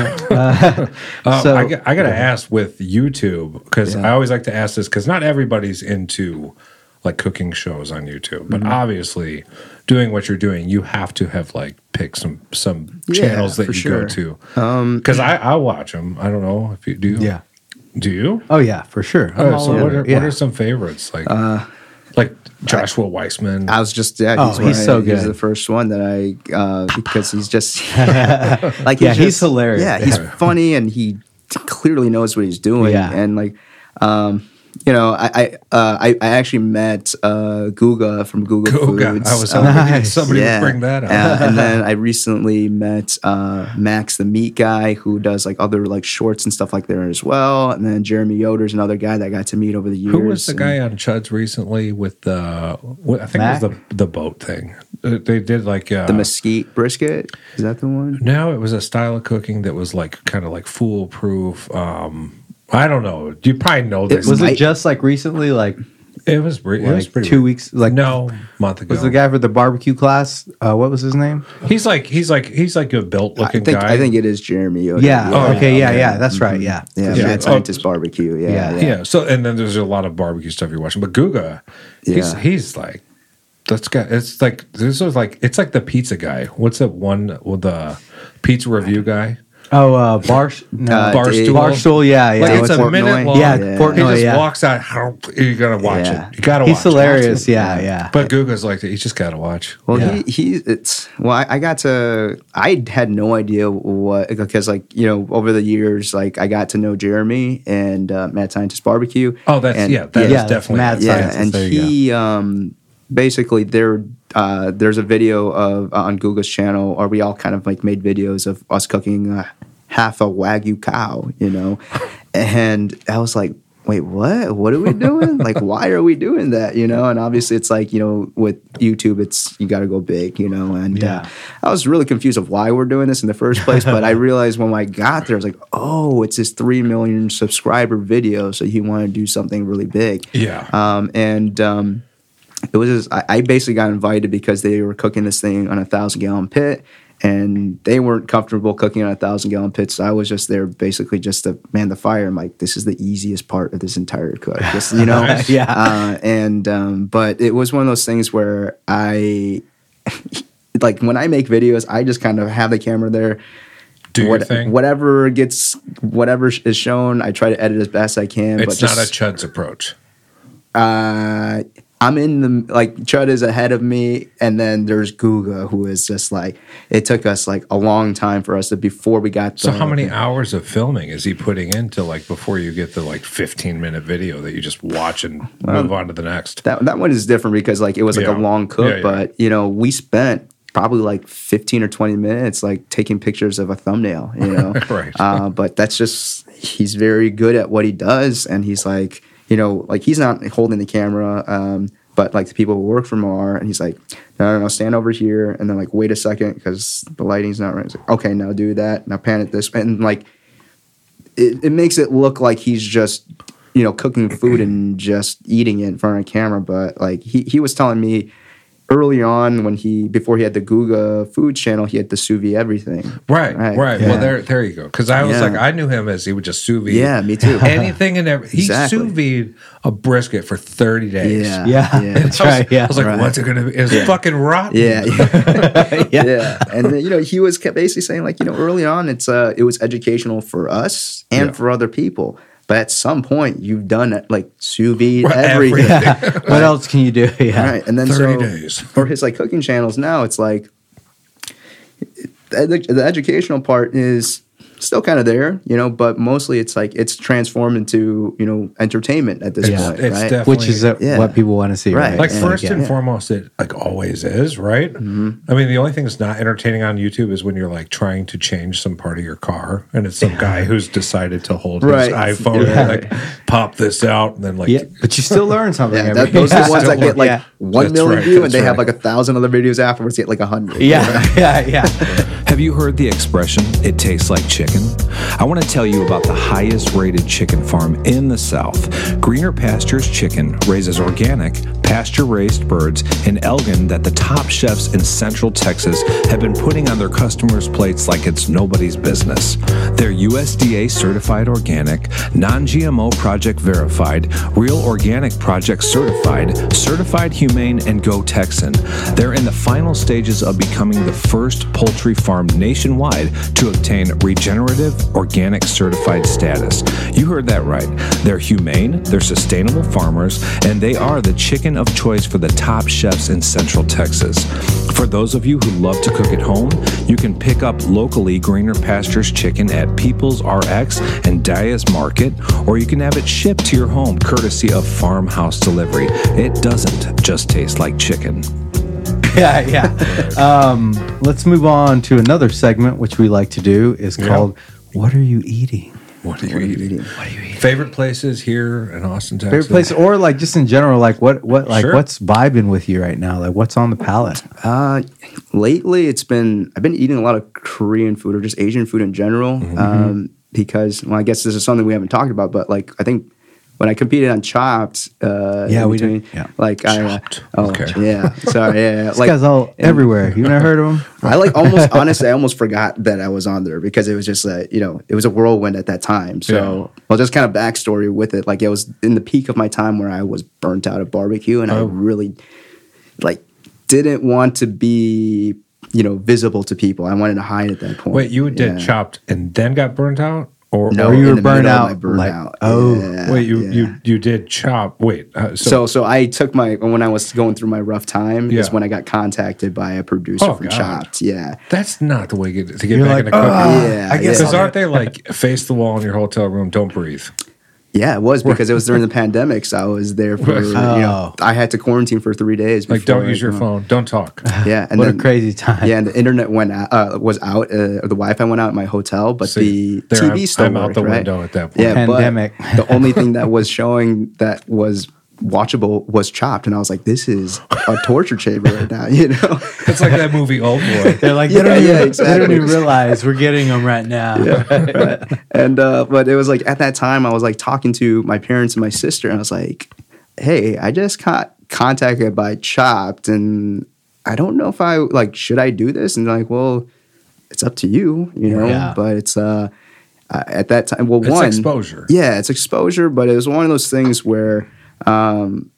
Uh, So- I, got- I got to ask with YouTube because I always like to ask this because not everybody's into like cooking shows on YouTube, but Mm-hmm. obviously, doing what you're doing, you have to have like pick some some Yeah, channels that you sure. go to. Because I I watch them. I don't know if you do. you? Yeah. Do you? Oh yeah, for sure. Oh, so what are, yeah. what are some favorites like like Joshua Weissman? I was just yeah. Oh, He's, he's one- so He's good. the first one that I uh, because he's just like Yeah, he's just- hilarious. Yeah, he's funny and he clearly knows what he's doing. Yeah. and like um, you know, I I, uh, I I actually met uh, Guga from Google God, Foods. I was uh, hoping Nice. somebody would bring that up. Uh, and then I recently met uh, Max, the meat guy, who does like other like shorts and stuff like there as well. And then Jeremy Yoder's another guy that I got to meet over the years. Who was the And- guy on Chuds recently with the? I think it was the the boat thing. Uh, They did like uh, The mesquite brisket. Is that the one? No, it was a style of cooking that was like kind of like foolproof. Um, I don't know. You probably know this. Was I- it just like recently, like, It was. Re- it was pretty. two weeks? Like, no, month ago. was the guy for the barbecue class? Uh, what was his name? He's like he's like he's like a built I looking think guy. I think it is Jeremy Yoder. Yeah. Oh, okay. Yeah. okay. Yeah. That's right. Yeah. Yeah, Yeah. Mad Oh. Scientist Barbecue. Yeah, Yeah. yeah. yeah. So and then there's a lot of barbecue stuff you're watching, but Guga, he's Yeah. he's like that's got it's like this is like it's like the pizza guy. What's that one with the pizza review guy? Oh, uh, bar. No. Uh, Barstool. Barstool. Yeah. Yeah. Like it's a Portnoy? minute long. Yeah, Yeah. Portnoy, He just yeah. walks out. You gotta watch Yeah. it. You gotta He's watch. it. hilarious. Yeah. Yeah. But Guga's like that. You just gotta watch. Well, Yeah. he he it's well, I, I got to I had no idea what because like you know over the years like I got to know Jeremy and uh, Mad Scientist Barbecue. Oh, that's And- yeah. That is Yeah, that's definitely mad yeah, and There you go. he um basically there uh there's a video of uh, on Guga's channel or we all kind of like made videos of us cooking uh, half a wagyu cow, you know, and I was like. Wait, what? What are we doing? like, why are we doing that? You know, and obviously, it's like you know, with YouTube, it's you got to go big, you know. And Yeah. uh, I was really confused of why we're doing this in the first place, but I realized when I got there, I was like, oh, it's this three million subscriber video, so you want to do something really big. Yeah. Um, and um, it was just, I, I basically got invited because they were cooking this thing on a thousand gallon pit, and they weren't comfortable cooking on a thousand gallon pit. So I was just there basically just to man the fire. I'm like, this is the easiest part of this entire cook, just you know. Yeah. Uh, and um, but it was one of those things where I. Like when I make videos, I just kind of have the camera there, Do what- whatever gets whatever is shown i try to edit as best i can it's but not a Chuds approach. uh i'm in the like chud is ahead of me and then there's guga who is just like it took us like a long time for us to before we got So how many hours of filming is he putting into like before you get the like 15 minute video that you just watch and move on to the next? that, that one is different because like it was like Yeah. a long cook Yeah, yeah. but you know we spent probably like 15 or 20 minutes like taking pictures of a thumbnail you know Right. uh, but that's just he's very good at what he does and he's like you know like he's not holding the camera um, but like the people who work for him are and he's like no no no stand over here and then like wait a second because the lighting's not right. Like, okay now do that now pan it this way and like it, it makes it look like he's just you know cooking food and just eating it in front of a camera but like he, he was telling me early on when he before he had the Guga food channel he had the sous vide everything Right, right. Right, Well, there, there you go. Because I was Yeah. like, I knew him as he would just sous vide. Yeah, me too. Anything and everything. He Exactly. sous vide a brisket for thirty days. yeah Yeah. yeah That's I was, right. Yeah. I was like, Right. what's it gonna be? It's fucking rotten. yeah, yeah. yeah. yeah. And then, you know, he was kept basically saying like, you know, early on, it's uh, it was educational for us and Yeah. for other people. But at some point, you've done it like sous vide Right, everything, everything. What else can you do? Yeah. right? And then 30 so days. for his like cooking channels now, it's like the, the educational part is still kind of there, you know, but mostly it's like it's transformed into you know entertainment at this It's- point, it's right? which is uh, Yeah. what people want to see, Right. right? like And first again- and foremost it like always is right Mm-hmm. i mean the only thing that's not entertaining on youtube is when you're like trying to change some part of your car and it's some guy who's decided to hold Right. his iphone Yeah. and like pop this out and then like yeah, but you still learn something. Yeah, that, those are the ones that get like yeah. one That's million right, view, and that's they have like a thousand other videos afterwards get like a hundred. yeah, yeah, yeah. Have you heard the expression, it tastes like chicken? I want to tell you about the highest rated chicken farm in the South. Greener Pastures Chicken raises organic, pasture raised birds in Elgin that the top chefs in Central Texas have been putting on their customers' plates like it's nobody's business. They're USDA certified organic, non GMO project verified, real organic project certified, certified humane, and go Texan. They're in the final stages of becoming the first poultry farm nationwide to obtain regenerative organic certified status. You heard that right. They're humane, they're sustainable farmers, and they are the chicken of choice for the top chefs in Central Texas. For those of you who love to cook at home, you can pick up locally Greener Pastures chicken at People's RX and Dias Market, or you can have it shipped to your home courtesy of Farmhouse Delivery. It doesn't just taste like chicken. yeah, yeah. Um, let's move on to another segment, which we like to do, is called "What Are You Eating?" What are you eating favorite places here in austin texas Favorite place, or like just in general, like what, what, like Sure. what's vibing with you right now? Like what's on the palate? Uh, lately, it's been I've been eating a lot of Korean food or just Asian food in general. Mm-hmm. Um, because well, I guess this is something we haven't talked about, but like I think when I competed on Chopped, uh, Yeah, we did. Yeah. like I, uh, Chopped. oh Okay. yeah, sorry, yeah, yeah. This like guy's all everywhere. You never heard of him? I like almost honestly, I almost forgot that I was on there because it was just like you know it was a whirlwind at that time. So well, just kind of backstory with it. Like it was in the peak of my time where I was burnt out of barbecue, and I Oh. really like didn't want to be you know visible to people. I wanted to hide at that point. wait you did Yeah. chopped and then got burnt out or No, Or you were the burned out, my like, burnout. oh, Yeah, wait you yeah. you you did chop wait uh, so, So, so I took my when I was going through my rough time is Yeah. when I got contacted by a producer Oh, from God. Chopped. Yeah, that's not the way to get, to get back like, the cooking "Ah, Yeah, I guess yeah. because aren't they like face the wall in your hotel room don't breathe Yeah, it was because it was during the pandemic. So I was there for you know Oh. I had to quarantine for three days. like don't use your come phone don't talk. Yeah, and what then, a crazy time. Yeah, and the internet went out, uh, was out. Uh, the Wi-Fi went out at my hotel, but See, the TV I'm- still I'm out the right? window at that point. Yeah, but Pandemic. the only thing that was showing that was watchable was Chopped, and I was like, "This is a torture chamber right now," you know. it's like that movie Oldboy They're like, Yeah, they, don't yeah, even, exactly. they don't even realize we're getting them right now. and uh, but it was like at that time I was like talking to my parents and my sister, and I was like, "Hey, I just got contacted by Chopped, and I don't know if I like should I do this?" And they're like, "Well, it's up to you, you know." Yeah. But it's uh, uh, at that time, well, It's one exposure. Yeah, it's exposure, but it was one of those things where. Um,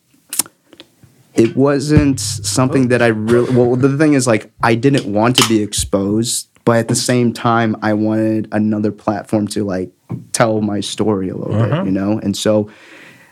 it wasn't something that I really. Well, the thing is, like, I didn't want to be exposed, but at the same time, I wanted another platform to like tell my story a little Uh-huh. bit, you know. And so,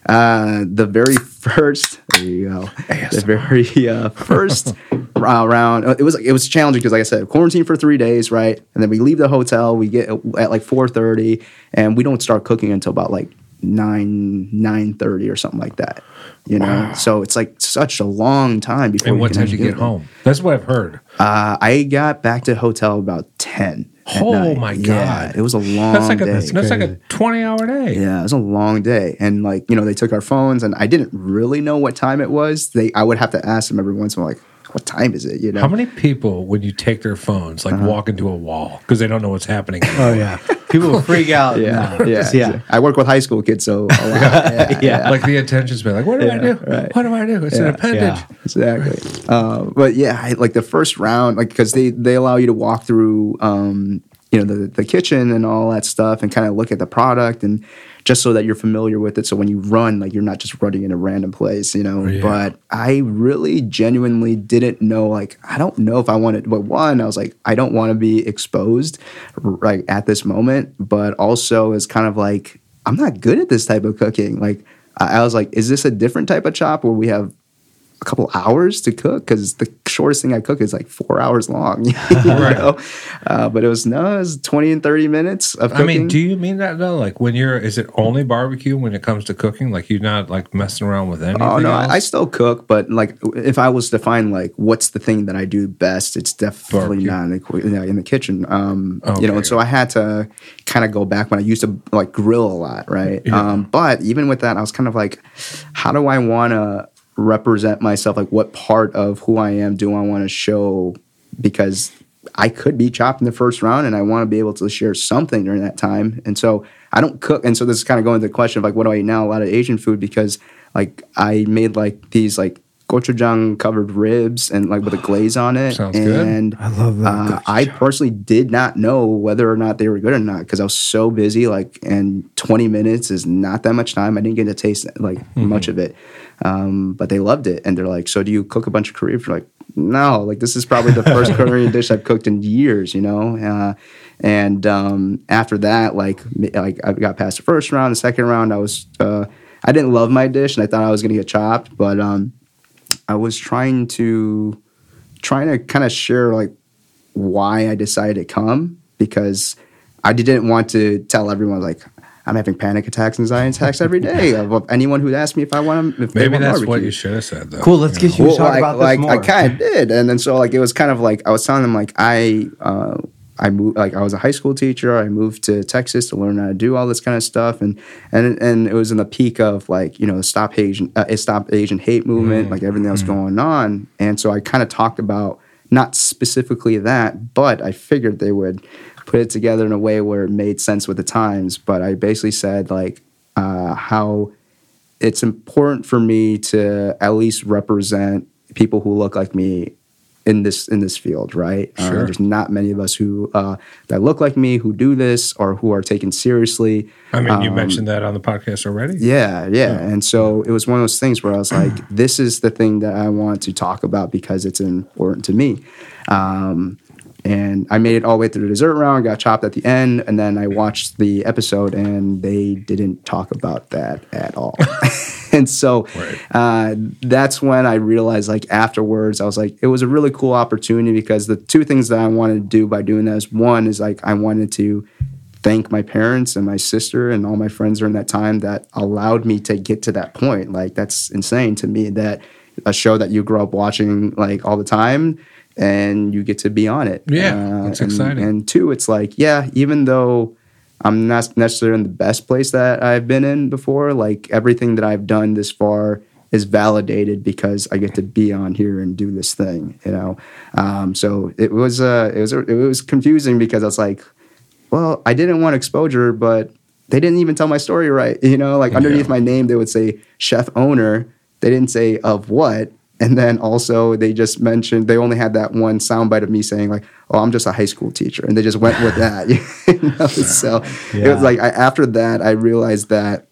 uh, the very first, there you go, the very uh, first round, uh, it was it was challenging because, like I said, quarantine for three days, right? And then we leave the hotel, we get at like four thirty, and we don't start cooking until about like nine nine thirty or something like that. You know, so it's like such a long time before. and what can time did you get it. home that's what i've heard Uh, I got back to the hotel about ten. oh night. my Yeah, god it was a long that's like a day. that's, like a 20 hour day Yeah, it was a long day, and like you know, they took our phones, and I didn't really know what time it was. They, I would have to ask them every once in a while, like, "What time is it?" You know, How many people, when you take their phones, Uh-huh. like walk into a wall because they don't know what's happening? Oh yeah, people will freak out. yeah, now. yeah, yeah. I work with high school kids, so a lot. yeah, Yeah. Like the attention span. Like, what do I do? right. What do I do? It's an appendage. Yeah. exactly. Uh, but yeah, I, like the first round, like because they they allow you to walk through, um, you know, the the kitchen and all that stuff, and kind of look at the product, and just so that you're familiar with it. So when you run, like you're not just running in a random place, you know. Yeah. But I really genuinely didn't know. Like I don't know if I wanted. But one, I was like, I don't want to be exposed right at this moment. But also, it's kind of like I'm not good at this type of cooking. Like I was like, is this a different type of chop where we have a couple hours to cook because the shortest thing I cook is like four hours long. you know? uh, but it was no, it was twenty and thirty minutes of cooking. I mean, do you mean that though? Like when you're, is it only barbecue when it comes to cooking? Like you're not like messing around with anything? Oh no, else? I, I still cook, but like if I was to find like what's the thing that I do best, it's definitely Barbecue. not in the, in the kitchen. Um, you know, and so I had to kind of go back when I used to like grill a lot, right? Yeah. Um, but even with that, I was kind of like, how do I want to represent myself? Like, what part of who I am do I want to show? Because I could be chopped in the first round, and I want to be able to share something during that time. And so I don't cook, and so this is kind of going to the question of like, what do I eat now? A lot of Asian food because like I made like these like gochujang covered ribs and like with a glaze on it. Sounds good. and I love that. uh, I personally did not know whether or not they were good or not because I was so busy. Like, and 20 minutes is not that much time. I didn't get to taste like much of it, um, but they loved it. And they're like, "So do you cook a bunch of Korean?" food?" Like, no. Like, this is probably the first Korean dish I've cooked in years. You know. Uh, and um, after that, like, like I got past the first round. The second round, I was uh, I didn't love my dish, and I thought I was gonna get chopped, but um, I was trying to trying to kind of share like why I decided to come because I didn't want to tell everyone like I'm having panic attacks and anxiety attacks every day of of anyone who asked me if I want to. If Maybe want that's what you should have said though. Cool, let's you get know? you to talk like, about this like more. I kind of did, and then so like it was kind of like I was telling them like I uh, I moved like I was a high school teacher. I moved to Texas to learn how to do all this kind of stuff, and and and it was in the peak of like you know stop Asian uh, stop Asian hate movement, like everything that was going on, and so I kind of talked about not specifically that, but I figured they would put it together in a way where it made sense with the times. But I basically said like uh, how it's important for me to at least represent people who look like me in this in this field, right? Uh, Sure. there's not many of us who uh, that look like me who do this or who are taken seriously. I mean, you Um, mentioned that on the podcast already. Yeah, yeah. And so it was one of those things where I was like, this is the thing that I want to talk about because it's important to me. Um, and I made it all the way through the dessert round, got chopped at the end, and then I watched the episode and they didn't talk about that at all. and so Right. uh, that's when I realized, like, afterwards, I was like, it was a really cool opportunity because the two things that I wanted to do by doing that is one is like, I wanted to thank my parents and my sister and all my friends during that time that allowed me to get to that point. Like that's insane to me that a show that you grew up watching like all the time and you get to be on it. Yeah, that's and, exciting. And two, it's like, yeah, even though I'm not necessarily in the best place that I've been in before, like everything that I've done this far is validated because I get to be on here and do this thing, you know. Um, so it was uh, it was it was confusing because I was like, well, I didn't want exposure, but they didn't even tell my story right. You know, like underneath Yeah. my name, they would say chef owner. They didn't say of what. And then also they just mentioned they only had that one soundbite of me saying like, "Oh, I'm just a high school teacher," and they just went with that. you know? So it was like I, after that, I realized that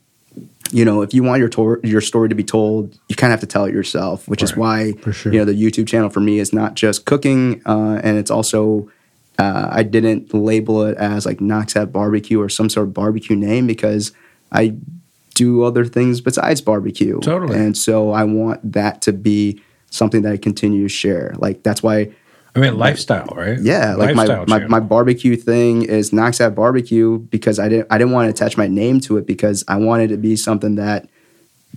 you know if you want your tor- your story to be told, you kind of have to tell it yourself. Which is why For sure. you know the YouTube channel for me is not just cooking, uh, and it's also uh, I didn't label it as like Knox at Barbecue or some sort of barbecue name because I do other things besides barbecue. Totally. And so I want that to be something that I continue to share. Like that's why I mean, lifestyle, right? yeah, like my, Lifestyle my, my barbecue thing is Knox at Barbecue because I didn't I didn't want to attach my name to it because I wanted it to be something that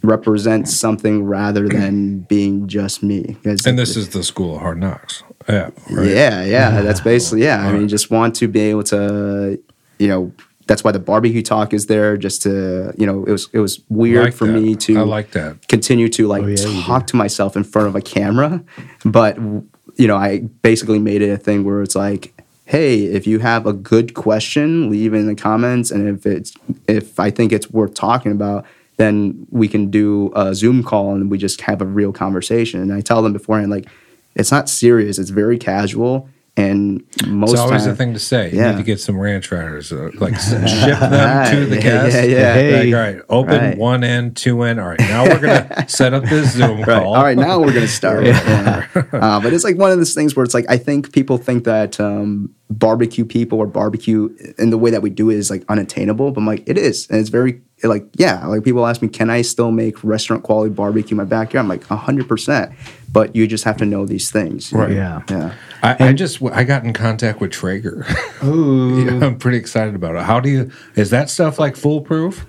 represents something rather than being just me. and this is the school of hard knocks. Yeah. Right. yeah, yeah, that's basically yeah. I mean, just want to be able to, you know, that's why the barbecue talk is there. Just to, you know, it was it was weird Like for that. me to I like that. continue to like Oh, yeah, talk to myself in front of a camera, but you know, I basically made it a thing where it's like. Hey, if you have a good question, leave it in the comments, and if it's if I think it's worth talking about, then we can do a Zoom call and we just have a real conversation. And I tell them beforehand, like, it's not serious; it's very casual, and most It's always time, a thing to say. You Yeah. need to get some ranch riders, uh, like ship them to the Yeah, guest. yeah, yeah. Hey. Like, all right, open Right. one end, two end. All right, now we're gonna set up this Zoom Right. call. All right, now we're gonna start. yeah. Uh, but it's like one of those things where it's like I think people think that um, barbecue people or barbecue in the way that we do it is like unattainable. But I'm like, it is. And it's very like, yeah, like people ask me, can I still make restaurant quality barbecue in my backyard? I'm like, hundred percent. But you just have to know these things. Right. know? Yeah. Yeah. I, I just I got in contact with Traeger. Ooh. Yeah, I'm pretty excited about it. How do you? Is that stuff like foolproof?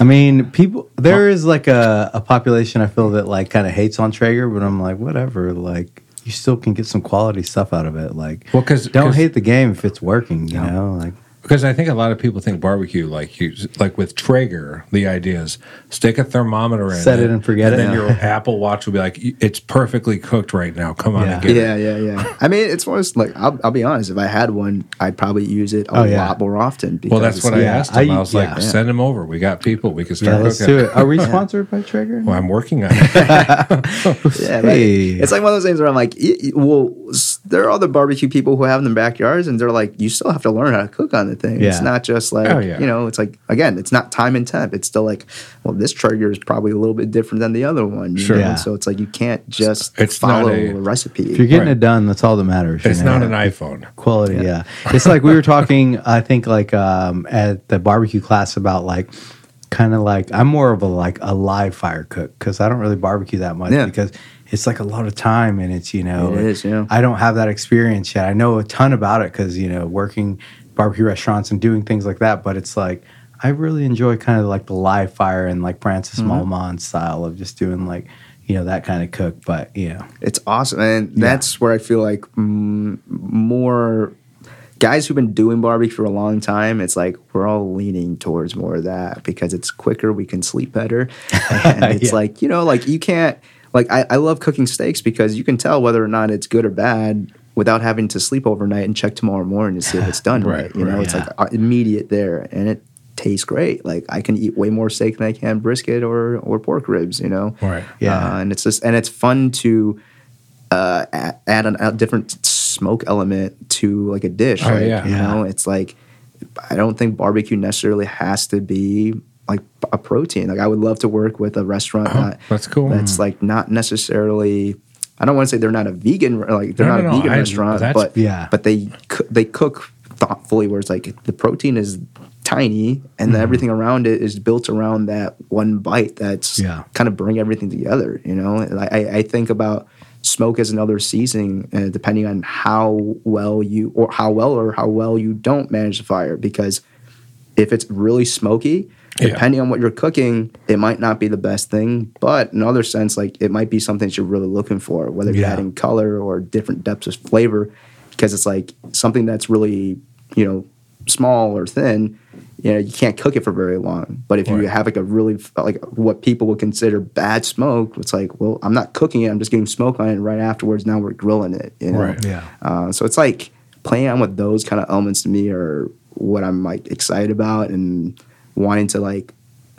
I mean, people. There is like a, a population I feel that like kind of hates on Traeger, but I'm like, whatever. Like, you still can get some quality stuff out of it. Like, Well, 'cause- don't hate the game if it's working. You know, like Because I think a lot of people think barbecue like you like with Traeger. The idea is stick a thermometer in, Set it and forget and it. Then your Apple Watch will be like, it's perfectly cooked right now. Come on Yeah. and get it. Yeah, yeah, yeah. I mean, it's almost like I'll, I'll be honest. If I had one, I'd probably use it a Oh, yeah. lot more often. Because Well, that's what I Yeah, asked him. I, I- was like, yeah. send him over. We got people. We can yeah, start let's cooking. do it. Are we sponsored by Traeger? Well, I'm working on it. Yeah, like, Hey. it's like one of those things where I'm like, y- y- well, s- there are other barbecue people who have them in backyards, and they're like, you still have to learn how to cook on the thing. It's not just like, Oh, yeah. you know, it's like again, it's not time and temp. It's still like, well, this Traeger is probably a little bit different than the other one. you Sure. know? Yeah. So it's like you can't just It's not follow a- a, recipe. If you're getting Right. it done, that's all that matters. you It's know? not an iPhone. quality yeah. it's like we were talking i think like um at the barbecue class about like kind of like i'm more of a like a live fire cook because i don't really barbecue that much Yeah. because it's like a lot of time and it's you know It is, yeah. i don't have that experience yet i know a ton about it because you know working barbecue restaurants and doing things like that but it's like i really enjoy kind of like the live fire and like francis Mm-hmm. Mallmann style of just doing like you know that kind of cook but you know It's awesome, and that's where I feel like mm, more guys who've been doing barbecue for a long time. It's like we're all leaning towards more of that because it's quicker. We can sleep better, and it's Yeah. like you know, like you can't. Like I, I love cooking steaks because you can tell whether or not it's good or bad without having to sleep overnight and check tomorrow morning to see if it's done right. Right, You know, right. it's Yeah. like uh, immediate there, and it tastes great. Like I can eat way more steak than I can brisket or or pork ribs. You know, Right. Yeah. uh, and it's just and it's fun to uh, a- add an, a different smoke element to like a dish. Oh, like, yeah. you Yeah. know, it's like I don't think barbecue necessarily has to be like a protein. Like I would love to work with a restaurant Oh, that that's cool. That's like not necessarily. I don't want to say they're not a vegan, like they're No, not no, a vegan I- restaurant, that's- but Yeah. but they coo- they cook thoughtfully. Where it's like the protein is tiny and then everything around it is built around that one bite. That's Yeah. kind of bring everything together. You know, And I, I- I think about smoke as another seasoning, uh, depending on how well you or how well or how well you don't manage the fire. Because if it's really smoky, Yeah. depending on what you're cooking, it might not be the best thing. But in other sense, like it might be something that you're really looking for, whether you're Yeah. adding color or different depths of flavor. Because it's like something that's really, you know, small or thin, you know, you can't cook it for very long. But if you have like a really like what people would consider bad smoke, it's like, well, I'm not cooking it. I'm just getting smoke on it right afterwards. Now we're grilling it. You know? Right. Yeah. Uh, so it's like playing on with those kind of elements to me are what I'm like excited about and wanting to like.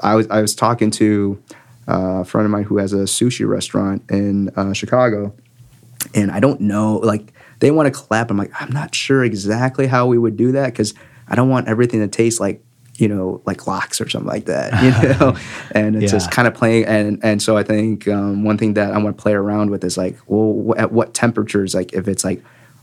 I was I was talking to uh, a friend of mine who has a sushi restaurant in uh, Chicago, and I don't know like they want to collab. I'm like I'm not sure exactly how we would do that because I don't want everything to taste like you know like lox or something like that you know and it's just kind of playing and and so I think um, one thing that I want to play around with is like well at what temperatures like if it's like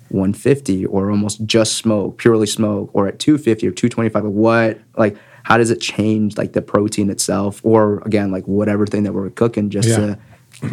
150 or almost just smoke purely smoke or at 250 or 225 what like how does it change like the protein itself or again like whatever thing that we're cooking just Yeah. to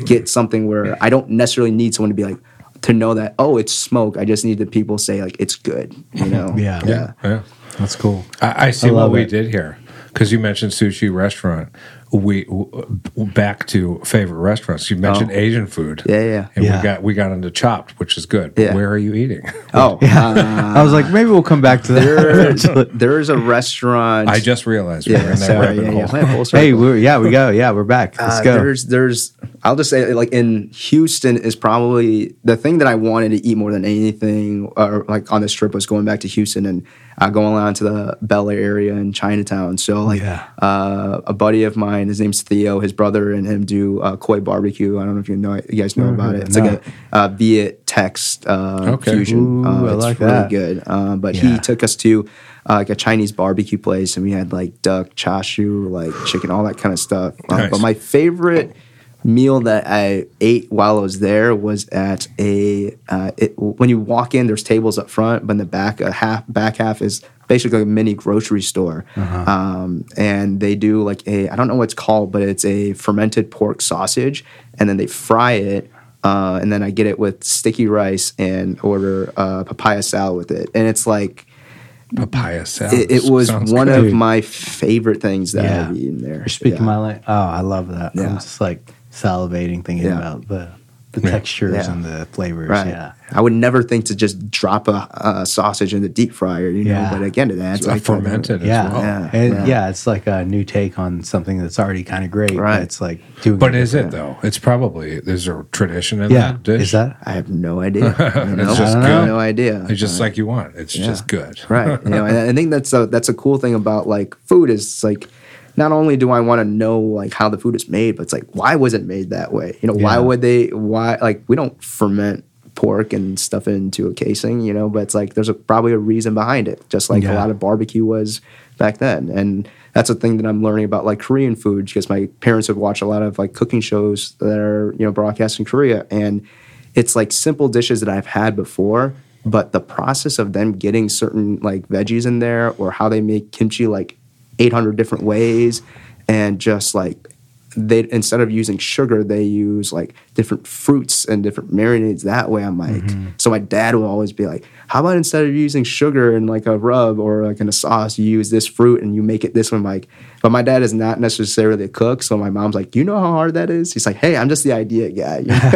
get something where I don't necessarily need someone to be like to know that oh it's smoke I just need the people say like it's good you know Yeah. yeah Yeah. that's cool I, I see I what love we did here because you mentioned sushi restaurant. We w- back to favorite restaurants. You mentioned Oh. Asian food. Yeah, yeah. And Yeah. we got we got into Chopped, which is good. Yeah. Where are you eating? oh uh, I was like, maybe we'll come back to that. there, there's a restaurant I just realized we're yeah in that sorry rabbit yeah, hole. yeah. Hey, we're yeah, we go. Yeah, we're back. Let's Uh, go. There's, there's, I'll just say, like in Houston is probably the thing that I wanted to eat more than anything, or like on this trip was going back to Houston and uh, going on to the Bellaire area in Chinatown. So like, Yeah. uh, a buddy of mine, his name's Theo, his brother and him do uh, Khoi barbecue. I don't know if you know, you guys know about it. It's it. like a uh, Viet-Tex uh, Okay. fusion. Ooh, uh, I it's like really that. good. Uh, but Yeah. he took us to uh, like a Chinese barbecue place, and we had like duck, chashu, like chicken, all that kind of stuff. Uh, Nice. But my favorite meal that I ate while I was there was at a uh, it, when you walk in, there's tables up front, but in the back a half back half is basically a mini grocery store, um, and they do like a I don't know what it's called, but it's a fermented pork sausage, and then they fry it. Uh, and then I get it with sticky rice and order uh, papaya salad with it, and it's like Papaya salad. it, it was Sounds one good. of my favorite things that Yeah. I've eaten there. You're speaking Yeah. my language. Oh, I love that. Yeah. I'm just like salivating thinking Yeah. about the the Yeah. textures Yeah. and the flavors. Right. Yeah. I would never think to just drop a, a sausage in the deep fryer, you know. Yeah. But again, it adds It's like fermented as Yeah. well. Yeah. And yeah. yeah. it's like a new take on something that's already kind of great. Right. But it's like doing But it is it though? It's probably there's a tradition in Yeah. that dish. Is that? I have no idea. You know? It's just I good. no idea. It's just Uh, like you want. It's just good. right. You know, and I think that's a that's a cool thing about like food is like not only do I want to know like how the food is made, but it's like why was it made that way? You know, why would they? Why like we don't ferment pork and stuff into a casing, you know, but it's like there's a, probably a reason behind it, just like a lot of barbecue was back then. And that's a thing that I'm learning about like Korean food because my parents would watch a lot of like cooking shows that are, you know, broadcast in Korea. And it's like simple dishes that I've had before, but the process of them getting certain like veggies in there or how they make kimchi like 800 different ways and just like they instead of using sugar they use like different fruits and different marinades that way i'm like so my dad will always be like how about instead of using sugar in like a rub or like in a sauce you use this fruit and you make it this one like but my dad is not necessarily a cook so my mom's like you know how hard that is he's like hey i'm just the idea guy you know?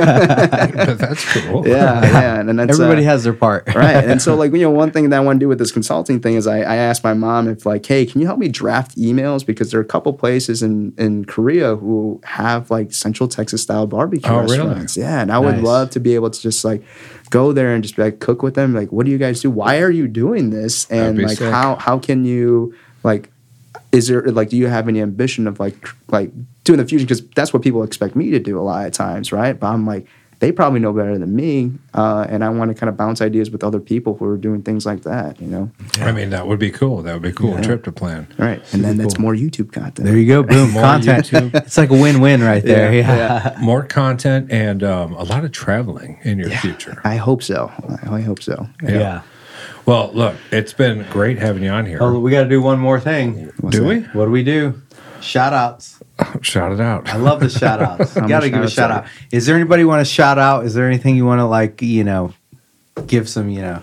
but that's cool. yeah yeah and that's Everybody uh, has their part. right. And so, like, you know, one thing that I want to do with this consulting thing is I, I asked my mom if, like, hey, can you help me draft emails? Because there are a couple places in, in Korea who have, like, Central Texas style barbecue Oh, really? restaurants. Yeah. And I would love to be able to just, like, go there and just, like, cook with them. Like, what do you guys do? Why are you doing this? And, like, sick. how, how can you, like, is there like do you have any ambition of like like doing the fusion because that's what people expect me to do a lot of times right but i'm like they probably know better than me uh, and i want to kind of bounce ideas with other people who are doing things like that you know I mean, that would be cool. That would be a cool trip to plan. right and then that's more youtube content There you go. Boom. More Content. YouTube. It's like a win-win right there. Yeah, Yeah. More content and um, a lot of traveling in your future. i hope so i, I hope so Yeah. Well, look, it's been great having you on here. Oh, we got to do one more thing. Do we? What do we do? Shout outs. Shout it out. I love the shout outs. You got to much give a shout shout out. Is there anybody you want to shout out? Is there anything you want to like, you know, give some, you know,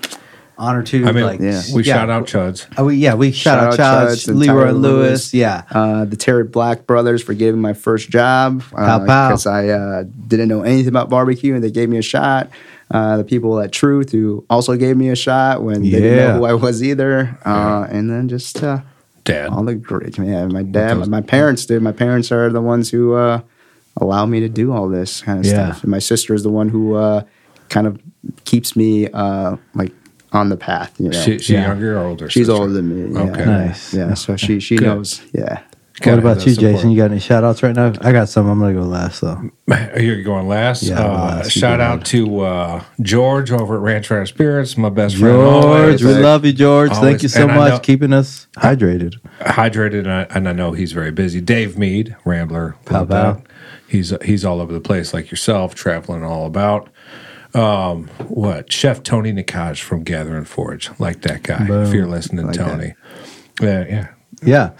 honor to? I mean, like, Yeah. we yeah. shout out Chuds. Oh, we, yeah, we shout, out Chuds, and Leroy Tyler Lewis. Yeah. uh, the Terry Black brothers for giving my first job Pow, pow. because I uh, didn't know anything about barbecue and they gave me a shot. Uh, the people at Truth who also gave me a shot when they didn't know who I was either, uh, and then just uh, Dad. all the great yeah, my dad, Those- my parents did. My parents are the ones who uh, allow me to do all this kind of Yeah. stuff. And my sister is the one who uh, kind of keeps me uh, like on the path. You know, She, she Yeah. younger or older? she's sister? older than me. Yeah. Okay. Nice. Yeah, so she she Good. knows. Yeah. Gotta what about that you, Jason? You got any shout outs right now? I got some. I'm going to go last, though. You're going last. Yeah, uh, last. Shout out ahead. to uh, George over at Ranch Runner Spirits, my best friend. George, we love you, George. Always. Thank you so And much know- keeping us hydrated. hydrated, and I, and I know he's very busy. Dave Mead, Rambler, Pow, love pow. that. He's he's all over the place like yourself, traveling all about. Um, what Chef Tony Nikaj from Gather and Forage, like that guy. Boom. If you're listening, Like Tony. Yeah, yeah. Yeah.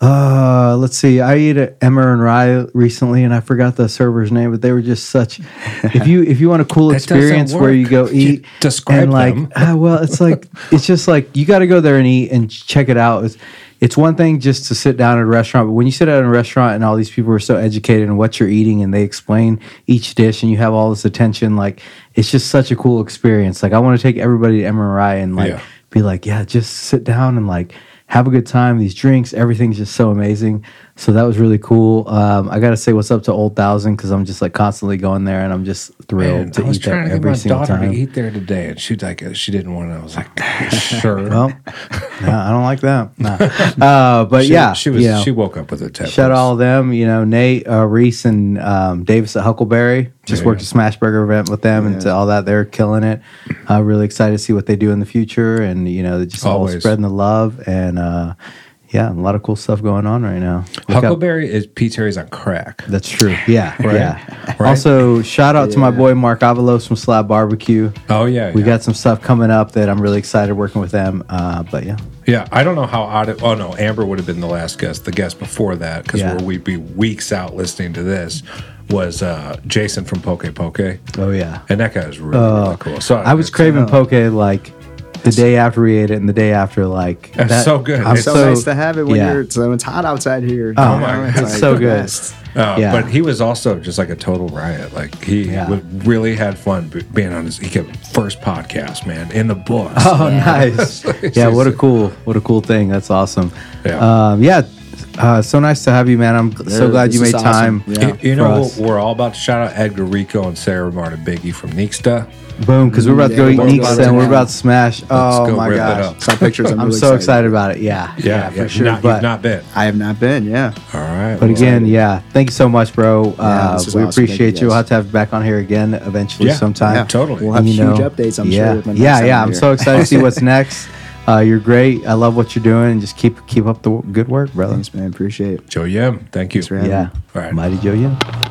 Uh, let's see. I ate at Emmer and Rye recently, and I forgot the server's name, but they were just such. If you if you want a cool experience where you go You eat, describe and like, them. ah, well, it's like it's just like you got to go there and eat and check it out. It's, it's one thing just to sit down at a restaurant, but when you sit at a restaurant and all these people are so educated in what you're eating and they explain each dish and you have all this attention, like it's just such a cool experience. Like I want to take everybody to Emmer and Rye and like Yeah. be like, yeah, just sit down and like have a good time. These drinks, everything's just so amazing. So that was really cool. Um, I got to say what's up to Old Thousand because I'm just like constantly going there and I'm just thrilled Man, to I was eat there trying to get every my single daughter time. to eat there today, and she's like, she didn't want to. I was like, sure. Well, no, I don't like that. No. Uh, but she, yeah, she was. you know, she woke up with a tip. shout out all of them. You know, Nate, uh, Reese, and um, Davis at Huckleberry. Just Yeah. worked a Smashburger event with them and all that. They're killing it. Uh, really excited to see what they do in the future, and you know, they're just all Always. spreading the love and. Uh, yeah, a lot of cool stuff going on right now. Look out- Huckleberry is P. Terry's on crack. That's true. Yeah, Right? yeah. Right? Also, shout out to my boy Mark Avalos from Slab Barbecue. Oh yeah, We yeah. got some stuff coming up that I'm really excited working with them. Uh, but yeah, Yeah, I don't know how odd it. Oh no, Amber would have been the last guest. The guest before that, because Yeah. where we'd be weeks out listening to this, was uh, Jason from Poke Poke, oh yeah. and that guy is really, really cool. So I was it's- craving poke like the day after we ate it, and the day after like That's so good. I'm It's so, nice to have it when yeah. you're so it's hot outside here. Oh you my know? God, it's like so good. best. Uh, Yeah. But he was also just like a total riot. Like he Yeah. w- really had fun being on his he kept first podcast, man, in the books. Oh, nice. yeah, what a cool, what a cool thing. That's awesome. Yeah. Um, yeah. Uh, so nice to have you, man. I'm so glad you made awesome. time. Yeah. You, you know, we're all about to shout out Edgar Rico and Sara Mardanbigi from Nixta. Boom, because we're about to go we're eat about Neeks and we're about to smash. oh go my rip it gosh. up. Saw pictures. I'm, I'm really so excited about it. Yeah. Yeah, for sure. Not, but not been. I have not been. Yeah. All right. But well, again, yeah, thank you so much, bro. Yeah, uh, we awesome. Appreciate you, you. We'll have to have you back on here again eventually Yeah, sometime. yeah, totally. We'll have You huge know, updates. I'm yeah, sure. with my next yeah, yeah. I'm I'm so excited to see what's next. Uh, you're great. I love what you're doing. And just keep keep up the good work, brother. Thanks, man. Appreciate it. Joe Yim, thank you. Thanks Yeah. me. All right. Mighty Joe, yeah.